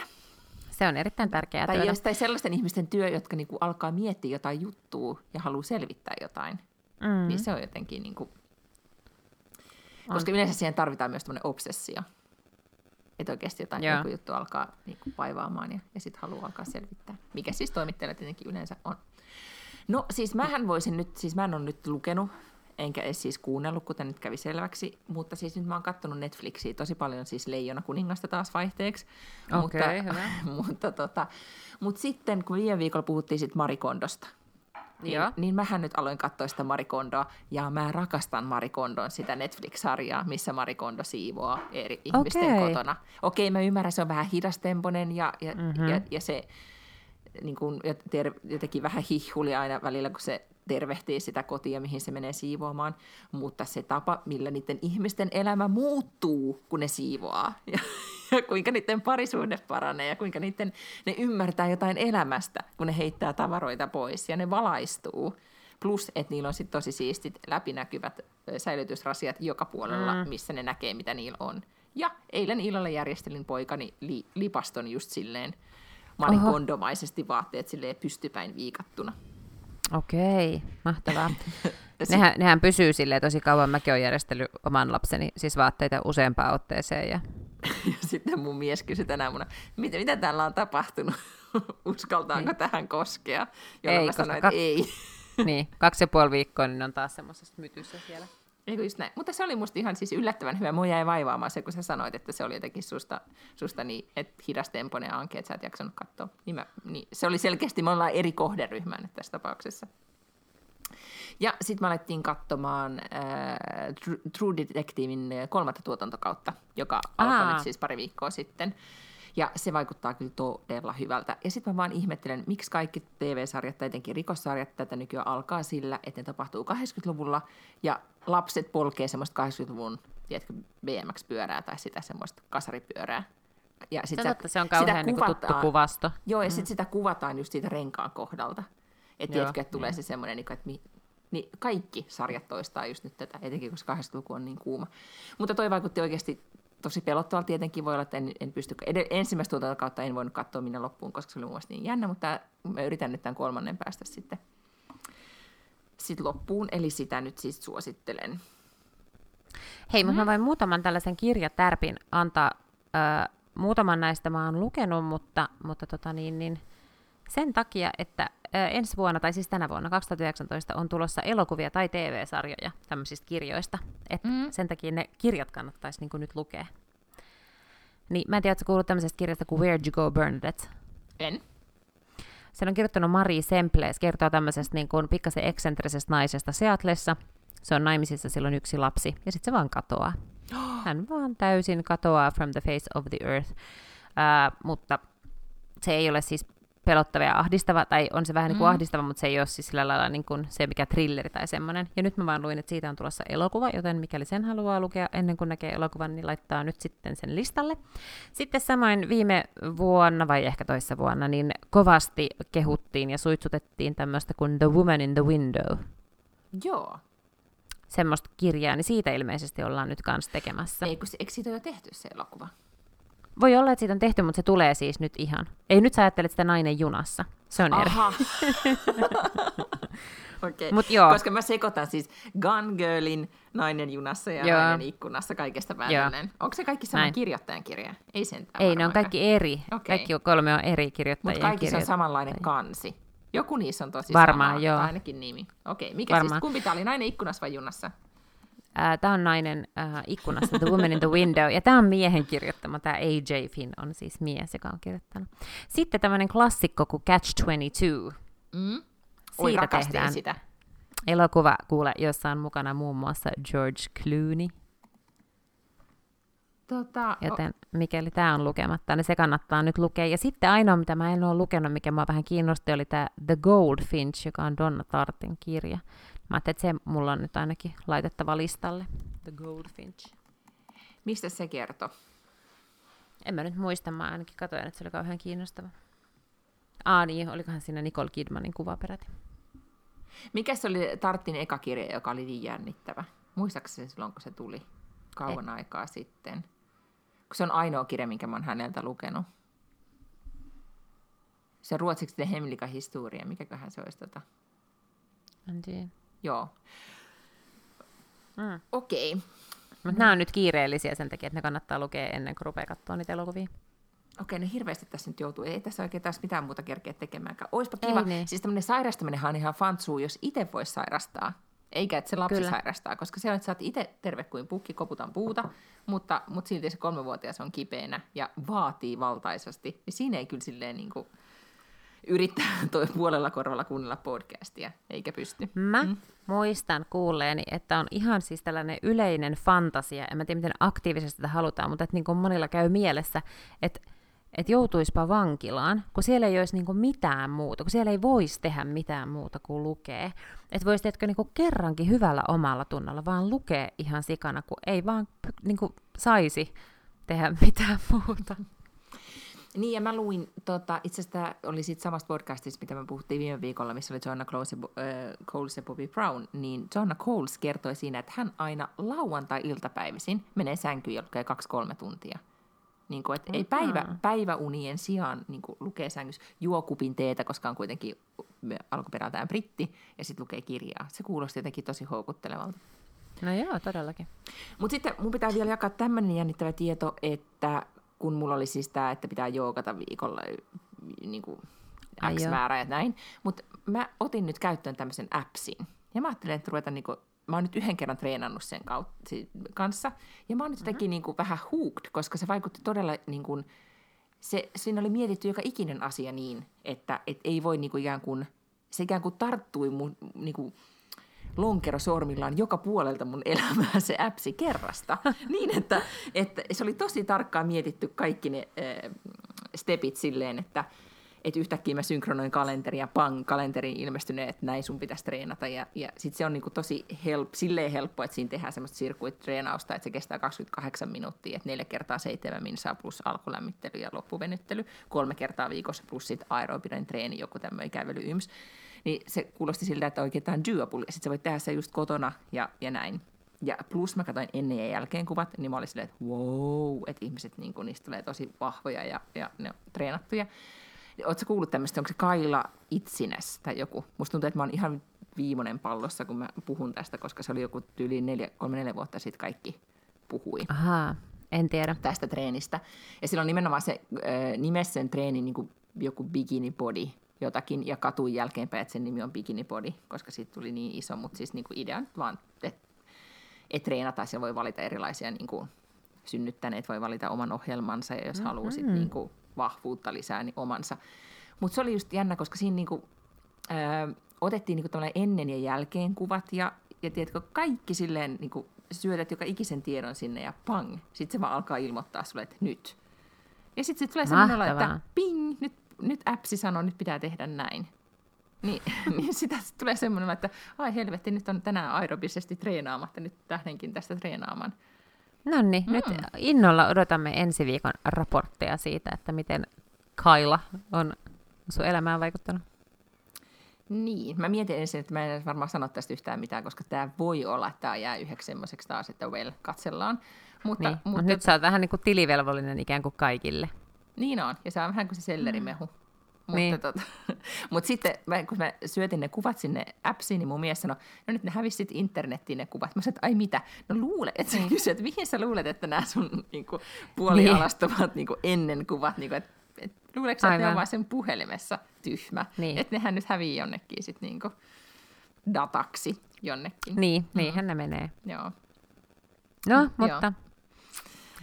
Se on erittäin tärkeää tai työtä. Jostain sellaisten ihmisten työ, jotka niinku alkaa miettiä jotain juttua ja haluaa selvittää jotain. Mm. Niin se on jotenkin... Niinku... Koska on. yleensä siihen tarvitaan myös tämmöinen obsessio. Että oikeasti jotain joku juttu alkaa niinku vaivaamaan ja, ja sitten haluaa alkaa selvittää. Mikä siis toimittajalla tietenkin yleensä on. No siis mähän voisin nyt, siis mä en ole nyt lukenut enkä edes siis kuunnellut, kuten nyt kävi selväksi, mutta siis nyt mä oon kattonut Netflixiä tosi paljon siis Leijona kuningasta taas vaihteeksi. Okay, hyvä. *laughs* mutta, tota, mutta sitten, kun viime viikolla puhuttiin sit Marikondosta, niin, niin mähän nyt aloin katsoa sitä Marikondoa, ja mä rakastan Marikondon sitä Netflix-sarjaa, missä Marikondo siivoaa eri ihmisten okay. kotona. Okei, mä ymmärrän, se on vähän hidastemponen, ja, ja, mm-hmm. ja, ja se niin kuin, jotenkin vähän hihuli aina välillä, kun se tervehtii sitä kotia, mihin se menee siivoamaan, mutta se tapa, millä niiden ihmisten elämä muuttuu, kun ne siivoaa, *laughs* ja, ja kuinka niiden parisuhde paranee, ja kuinka niiden, ne ymmärtää jotain elämästä, kun ne heittää tavaroita pois, ja ne valaistuu. Plus, että niillä on sitten tosi siistit läpinäkyvät säilytysrasiat joka puolella, mm. missä ne näkee, mitä niillä on. Ja eilen illalla järjestelin poikani li, lipaston just silleen manikondomaisesti vaatteet silleen pystypäin viikattuna. Okei, mahtavaa. *laughs* nehän, nehän pysyy silleen tosi kauan. Mäkin olen järjestellyt oman lapseni siis vaatteita useampaan otteeseen. Ja... *laughs* ja sitten mun mies kysyi tänä aamuna, mitä, mitä täällä on tapahtunut? *laughs* Uskaltaanko ei. tähän koskea? Jolla ei, mä sanoin, kak... ei. niin, kaksi ja puoli viikkoa, niin on taas semmoisessa mytyssä siellä. Eikö just näin? Mutta se oli musta ihan siis yllättävän hyvä. Mua jäi vaivaamaan se, kun sä sanoit, että se oli jotenkin susta, susta niin, että hidastempoinen anke, että sä et jaksanut katsoa. Niin mä, niin se oli selkeästi, me ollaan eri kohderyhmää nyt tässä tapauksessa. Ja sitten me alettiin katsomaan äh, True Detectivein kolmatta tuotantokautta, joka alkoi nyt siis pari viikkoa sitten. Ja se vaikuttaa kyllä todella hyvältä. Ja sitten mä vaan ihmettelen, miksi kaikki TV-sarjat tai etenkin rikossarjat tätä nykyään alkaa sillä, että ne tapahtuu 80-luvulla ja lapset polkee semmoista 80-luvun tiedätkö, BMX-pyörää tai sitä semmoista kasaripyörää. Ja sit se, sitä, se on kauhean niin tuttu kuvasto. Joo, ja mm. sitten sitä kuvataan just siitä renkaan kohdalta. Että tiedätkö, että tulee niin. se semmoinen, niinku, että mi, niin kaikki sarjat toistaa just nyt tätä, etenkin koska 80-luku on niin kuuma. Mutta toi vaikutti oikeasti tosi pelottavalla tietenkin voi olla, että en, en pysty, ed- ensimmäistä tuota kautta en voinut katsoa minä loppuun, koska se oli mun niin jännä, mutta mä yritän nyt tämän kolmannen päästä sitten sit loppuun, eli sitä nyt siis suosittelen. Hei, mutta mm. mä voin muutaman tällaisen kirjatärpin antaa. Ö, muutaman näistä mä oon lukenut, mutta, mutta tota niin, niin, sen takia, että ensi vuonna, tai siis tänä vuonna 2019, on tulossa elokuvia tai TV-sarjoja tämmöisistä kirjoista. Et mm. Sen takia ne kirjat kannattaisi niin nyt lukea. Niin, mä en tiedä, että kuullut tämmöisestä kirjasta kuin Where'd You Go, Bernadette? En. Sen on kirjoittanut Marie Semple. Se kertoo tämmöisestä niin kuin pikkasen eksentrisestä naisesta Seatlessa. Se on naimisissa, silloin yksi lapsi, ja sitten se vaan katoaa. *gasps* Hän vaan täysin katoaa from the face of the earth. Uh, mutta se ei ole siis pelottava ja ahdistava, tai on se vähän niin kuin mm. ahdistava, mutta se ei ole siis sillä lailla niin kuin se mikä trilleri tai semmoinen. Ja nyt mä vaan luin, että siitä on tulossa elokuva, joten mikäli sen haluaa lukea ennen kuin näkee elokuvan, niin laittaa nyt sitten sen listalle. Sitten samoin viime vuonna, vai ehkä toissa vuonna, niin kovasti kehuttiin ja suitsutettiin tämmöistä kuin The Woman in the Window. Joo. Semmoista kirjaa, niin siitä ilmeisesti ollaan nyt kanssa tekemässä. Ei, kun se, eikö siitä jo tehty se elokuva? Voi olla, että siitä on tehty, mutta se tulee siis nyt ihan. Ei nyt sä ajattelet sitä nainen junassa. Se on eri. *laughs* Okei, okay. joo. koska mä sekoitan siis Gun Girlin nainen junassa ja joo. nainen ikkunassa kaikesta päätellen. Onko se kaikki sama Näin. kirjoittajan kirja? Ei sentään. Ei, ne on kaikki eri. Okay. Kaikki kolme on eri kirjoittajien Mutta kaikki on samanlainen kansi. Joku niissä on tosi Varmaan, sama, joo. ainakin nimi. Okei, okay, mikä siis? Varmaan. siis, kumpi tämä oli, nainen ikkunassa vai junassa? Uh, tämä on nainen uh, ikkunassa, The Woman in the Window, ja tämä on miehen kirjoittama, tämä A.J. Finn on siis mies, joka on kirjoittanut. Sitten tämmöinen klassikko kuin Catch-22. Mm. Oi, Siitä tehdään sitä. elokuva, kuule, jossa on mukana muun muassa George Clooney. Tota, Joten mikäli tämä on lukematta, niin se kannattaa nyt lukea. Ja sitten ainoa, mitä mä en ole lukenut, mikä mä vähän kiinnosti, oli tämä The Goldfinch, joka on Donna Tartin kirja. Mä ajattelin, että se mulla on nyt ainakin laitettava listalle. The Goldfinch. Mistä se kertoo? En mä nyt muista, mä ainakin katsoin, että se oli kauhean kiinnostava. Ah niin, olikohan siinä Nicole Kidmanin kuva peräti. Mikä se oli Tartin eka kirja, joka oli niin jännittävä? Muistaakseni silloin, kun se tuli kauan Ei. aikaa sitten? Kun se on ainoa kirja, minkä mä oon häneltä lukenut. Se ruotsiksi The Hemlika Historia. Mikäköhän se olisi tota? En tiedä. Joo. Mm. Okei. Okay. Mutta nämä on nyt kiireellisiä sen takia, että ne kannattaa lukea ennen kuin rupeaa katsoa niitä elokuvia. Okei, no hirveästi tässä nyt joutuu. Ei tässä oikein taas mitään muuta kerkeä tekemäänkään. Oispa kiva. Ei, niin. Siis tämmöinen sairastaminen on ihan fantsuu, jos itse voisi sairastaa. Eikä, että se lapsi Kyllä. sairastaa, koska se on, että sä oot itse terve kuin pukki, koputan puuta, mutta, mutta silti se kolmevuotias on kipeänä ja vaatii valtaisasti. Niin siinä ei kyllä silleen niin kuin, yrittää *laughs* toi puolella korvalla kuunnella podcastia, eikä pysty. Mä mm. muistan kuulleeni, että on ihan siis tällainen yleinen fantasia, en mä tiedä miten aktiivisesti sitä halutaan, mutta että niin kuin monilla käy mielessä, että että joutuispa vankilaan, kun siellä ei olisi niinku mitään muuta, kun siellä ei voisi tehdä mitään muuta kuin lukee. Että voisi teetkö niinku kerrankin hyvällä omalla tunnalla vaan lukea ihan sikana, kun ei vaan niinku saisi tehdä *laughs* mitään muuta. Niin, ja mä luin, tota, itse asiassa tämä oli siitä samasta podcastista, mitä me puhuttiin viime viikolla, missä oli Joanna ja, äh, Coles ja Bobby Brown, niin Joanna Coles kertoi siinä, että hän aina lauantai-iltapäivisin menee sänkyyn ja lukee kaksi-kolme tuntia. Niin kuin, että ei päivä, päiväunien sijaan niin kuin lukee sängyssä, juo kupin teetä, koska on kuitenkin alkuperältään britti, ja sitten lukee kirjaa. Se kuulosti jotenkin tosi houkuttelevalta. No joo, todellakin. Mutta sitten mun pitää vielä jakaa tämmöinen jännittävä tieto, että kun mulla oli siis tämä, että pitää joogata viikolla niin kuin X määrä ja näin. Mutta mä otin nyt käyttöön tämmöisen appsin. Ja mä ajattelin, että ruvetaan niin kuin mä oon nyt yhden kerran treenannut sen kanssa, ja mä oon nyt mm-hmm. jotenkin niin kuin vähän hooked, koska se vaikutti todella, niin kuin, se, siinä oli mietitty joka ikinen asia niin, että et ei voi niin kuin ikään kuin, se ikään kuin tarttui mun niin kuin, lonkerosormillaan joka puolelta mun elämää se appsi kerrasta. *laughs* niin, että, että se oli tosi tarkkaan mietitty kaikki ne äh, stepit silleen, että että yhtäkkiä mä synkronoin kalenteri ja pang, kalenteriin ilmestyneet, että näin sun pitäisi treenata. Ja, ja sitten se on niinku tosi help, silleen helppo, että siinä tehdään semmoista sirkuit-treenausta, että se kestää 28 minuuttia, että neljä kertaa seitsemän minsaa plus alkulämmittely ja loppuvenyttely, kolme kertaa viikossa plus sitten aerobinen treeni, joku tämmöinen kävely yms. Niin se kuulosti siltä, että oikein tämä on doable, ja sitten sä voit tehdä se just kotona ja, ja näin. Ja plus mä katsoin ennen ja jälkeen kuvat, niin mä olin silleen, että wow, että ihmiset, niin kun, niistä tulee tosi vahvoja ja, ja ne on treenattuja. Oletko kuullut tämmöistä, onko se Kaila Itsines tai joku? Musta tuntuu, että mä oon ihan viimeinen pallossa, kun mä puhun tästä, koska se oli joku yli neljä, kolme neljä vuotta sitten kaikki puhui. Ahaa, en tiedä. Tästä treenistä. Ja silloin nimenomaan se äh, nimessä sen treenin niin kuin joku bikini body jotakin, ja katuin jälkeenpäin, että sen nimi on bikini body, koska siitä tuli niin iso, mutta siis niin kuin idea nyt vaan, että et treenata, ja voi valita erilaisia niin kuin synnyttäneet, voi valita oman ohjelmansa, ja jos mm-hmm. haluaa sit, niin kuin, vahvuutta lisää niin omansa. Mutta se oli just jännä, koska siinä niinku, ö, otettiin niinku ennen ja jälkeen kuvat ja, ja tiedätkö, kaikki silleen niinku, syötät joka ikisen tiedon sinne ja pang, sitten se vaan alkaa ilmoittaa sulle, että nyt. Ja sitten sit tulee sellainen olo, että ping, nyt, nyt appsi sanoo, nyt pitää tehdä näin. Niin, *laughs* niin sitä sit tulee semmoinen, että ai helvetti, nyt on tänään aerobisesti treenaamatta, nyt tähdenkin tästä treenaamaan. No niin, mm. nyt innolla odotamme ensi viikon raportteja siitä, että miten Kaila on sun elämään vaikuttanut. Niin, mä mietin ensin, että mä en varmaan sano tästä yhtään mitään, koska tämä voi olla, että tämä jää yhdeksi semmoiseksi taas, että well, katsellaan. Mutta, niin. mutta nyt sä oot vähän niin kuin tilivelvollinen ikään kuin kaikille. Niin on, ja se on vähän kuin se sellerimehu. Mm. Mutta, niin. tota, *laughs* mutta sitten mä, kun mä syötin ne kuvat sinne appsiin, niin mun mies sanoi, no nyt ne hävisit internettiin ne kuvat. Mä sanoin, että ai mitä? No luule, että sä niin. kysyt, että mihin sä luulet, että nämä sun niin kuin, puolialastuvat niin. niin ennen kuvat, niin kuin, että, että luuleeko sä, että ne on vaan sen puhelimessa tyhmä? Niin. Että nehän nyt hävii jonnekin sit niin kuin dataksi jonnekin. Niin, niinhän mm. ne menee. Joo. No, mutta Joo.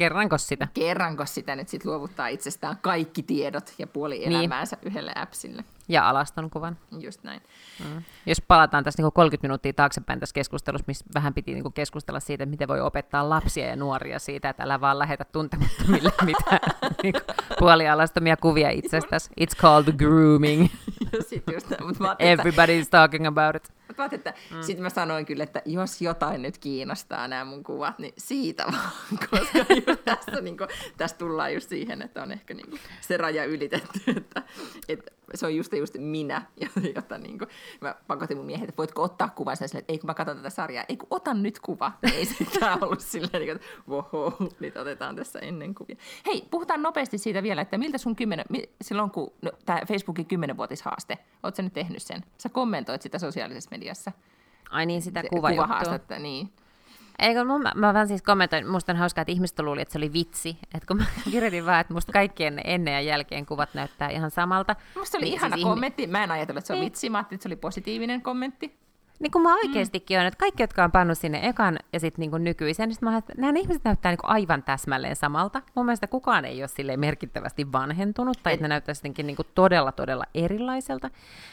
Kerranko sitä? Kerranko sitä nyt sitten luovuttaa itsestään kaikki tiedot ja puoli niin. elämäänsä niin. yhdelle appsille. Ja alaston kuvan. Just näin. Mm. Jos palataan tässä niinku 30 minuuttia taaksepäin tässä keskustelussa, missä vähän piti niinku keskustella siitä, miten voi opettaa lapsia ja nuoria siitä, että älä vaan lähetä tuntemattomille *laughs* mitään niinku puolialastomia kuvia itsestäsi. It's called grooming. *laughs* just, mutta Everybody's talking about it. Mutta että mm. sitten mä sanoin kyllä, että jos jotain nyt kiinnostaa nämä mun kuvat, niin siitä vaan, *laughs* koska just tässä, *laughs* niin kuin, tässä tullaan just siihen, että on ehkä niin kuin, se raja ylitetty, *laughs* että, että se on just, just minä, *laughs* jota niin kuin, mä pakotin mun miehet, että voitko ottaa kuvan sen silleen, että ei kun mä katson tätä sarjaa, ei kun otan nyt kuva. Ei sitä ollut silleen, niin että voho, nyt otetaan tässä ennen kuvia. Hei, puhutaan nopeasti siitä vielä, että miltä sun kymmenen, silloin kun no, tämä Facebookin kymmenenvuotishaaste, oot sä nyt tehnyt sen? Sä kommentoit sitä sosiaalisessa mediassa. Ai niin, sitä kuvajuttua. Kuvahaastetta, niin. Eikö, mun, mä, vaan siis kommentoin, musta on hauskaa, että ihmiset luuli, että se oli vitsi. Että kun mä *laughs* kirjoitin vaan, että musta kaikkien ennen ja jälkeen kuvat näyttää ihan samalta. Musta oli niin, ihana siis kommentti. Mä en ajatellut, että se on niin. vitsi. Mä ajattelin, että se oli positiivinen kommentti. Niin kuin mä oikeastikin mm. on, että kaikki, jotka on pannut sinne ekan ja sitten niin nykyisen, niin mä että nämä ihmiset näyttää niin aivan täsmälleen samalta. Mun mielestä kukaan ei ole sille merkittävästi vanhentunut, tai että ne näyttää sittenkin niin todella, todella erilaiselta.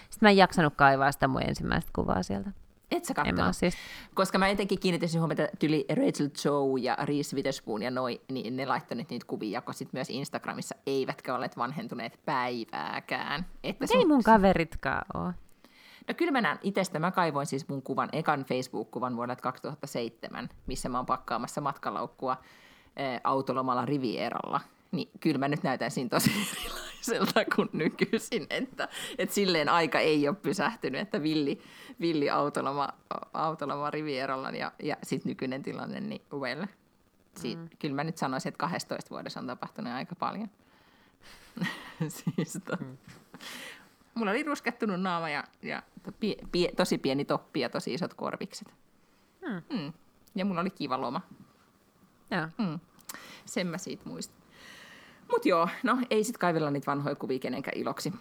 Sitten mä en jaksanut kaivaa sitä mun ensimmäistä kuvaa sieltä. Et sä katsonut? Siis... Koska mä etenkin kiinnitin huomiota tyli Rachel Joe ja Reese Witherspoon ja noi, niin ne laittaneet niitä kuvia, kun sit myös Instagramissa eivätkä olleet vanhentuneet päivääkään. Että ei sun... mun kaveritkaan ole. No kyllä mä näen itsestä. Mä kaivoin siis mun kuvan, ekan Facebook-kuvan vuodelta 2007, missä mä oon pakkaamassa matkalaukkua autolomalla Rivieralla. Niin kyllä mä nyt näytän siinä tosi *laughs* erilaiselta kuin nykyisin, että, että silleen aika ei ole pysähtynyt, että villi, villi autoloma, autoloma Rivieralla ja, ja sitten nykyinen tilanne, niin well. Siit, mm. Kyllä mä nyt sanoisin, että 12 vuodessa on tapahtunut aika paljon. *laughs* siis to, mm. Mulla oli ruskettunut naama ja, ja pie, pie, tosi pieni toppi ja tosi isot korvikset. Mm. Mm. Ja mulla oli kiva loma. Ja. Mm. Sen mä siitä muistan. Mut joo, no ei sit kaivella niitä vanhoja kuvia kenenkään iloksi.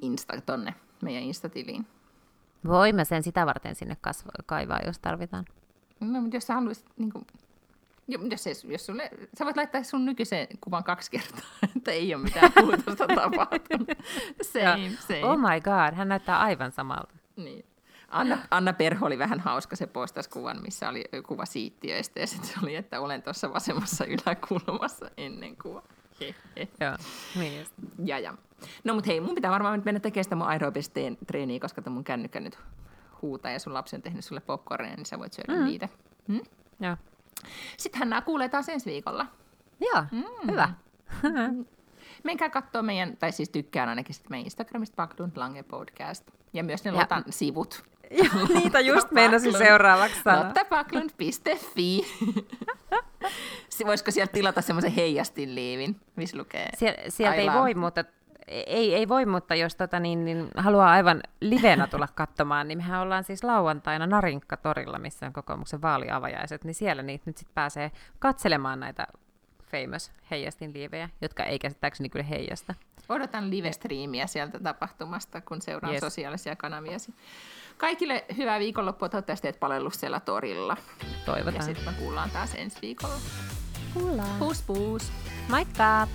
Insta tonne meidän Instatiliin. Voimme sen sitä varten sinne kasvo- kaivaa, jos tarvitaan. No, mutta jos sä haluaisit, niin kuin, jos, jos, jos sulle, sä voit laittaa sun nykyisen kuvan kaksi kertaa, *laughs* että ei ole mitään muutosta *laughs* tapahtunut. Same, same. Oh my god, hän näyttää aivan samalta. Niin. Anna, Anna Perho oli vähän hauska, se postasi kuvan, missä oli kuva siittiöistä ja sitten se oli, että olen tuossa vasemmassa yläkulmassa ennen kuva. Joo, niin Ja, ja. No mut hei, mun pitää varmaan nyt mennä tekemään sitä mun aerobista treeniä, koska tämä mun kännykkä nyt huutaa ja sun lapsi on tehnyt sulle popcornia, niin sä voit syödä mm. niitä. Joo. Sittenhän nämä kuulee taas ensi viikolla. Joo, mm. hyvä. *laughs* Menkää katsoa meidän, tai siis tykkään ainakin meidän Instagramista Backlund Lange Podcast. Ja myös ne ja. Lotan sivut. Ja, *laughs* niitä just meinasin seuraavaksi sanoa. Lottapacklund.fi. Voisiko sieltä tilata semmoisen heijastin liivin, missä lukee Sie- Sieltä ei voi, mutta ei, ei voi, mutta jos tota, niin, niin, haluaa aivan livenä tulla katsomaan, niin mehän ollaan siis lauantaina Narinkka-torilla, missä on kokoomuksen vaaliavajaiset, niin siellä niitä nyt sitten pääsee katselemaan näitä famous heijastin liivejä, jotka ei käsittääkseni kyllä heijasta. Odotan live-striimiä sieltä tapahtumasta, kun seuraan yes. sosiaalisia kanavia. Kaikille hyvää viikonloppua, toivottavasti teet palellus siellä torilla. Toivotaan. Ja sitten me kuullaan taas ensi viikolla. Kuullaan. Puus puus. Moikka!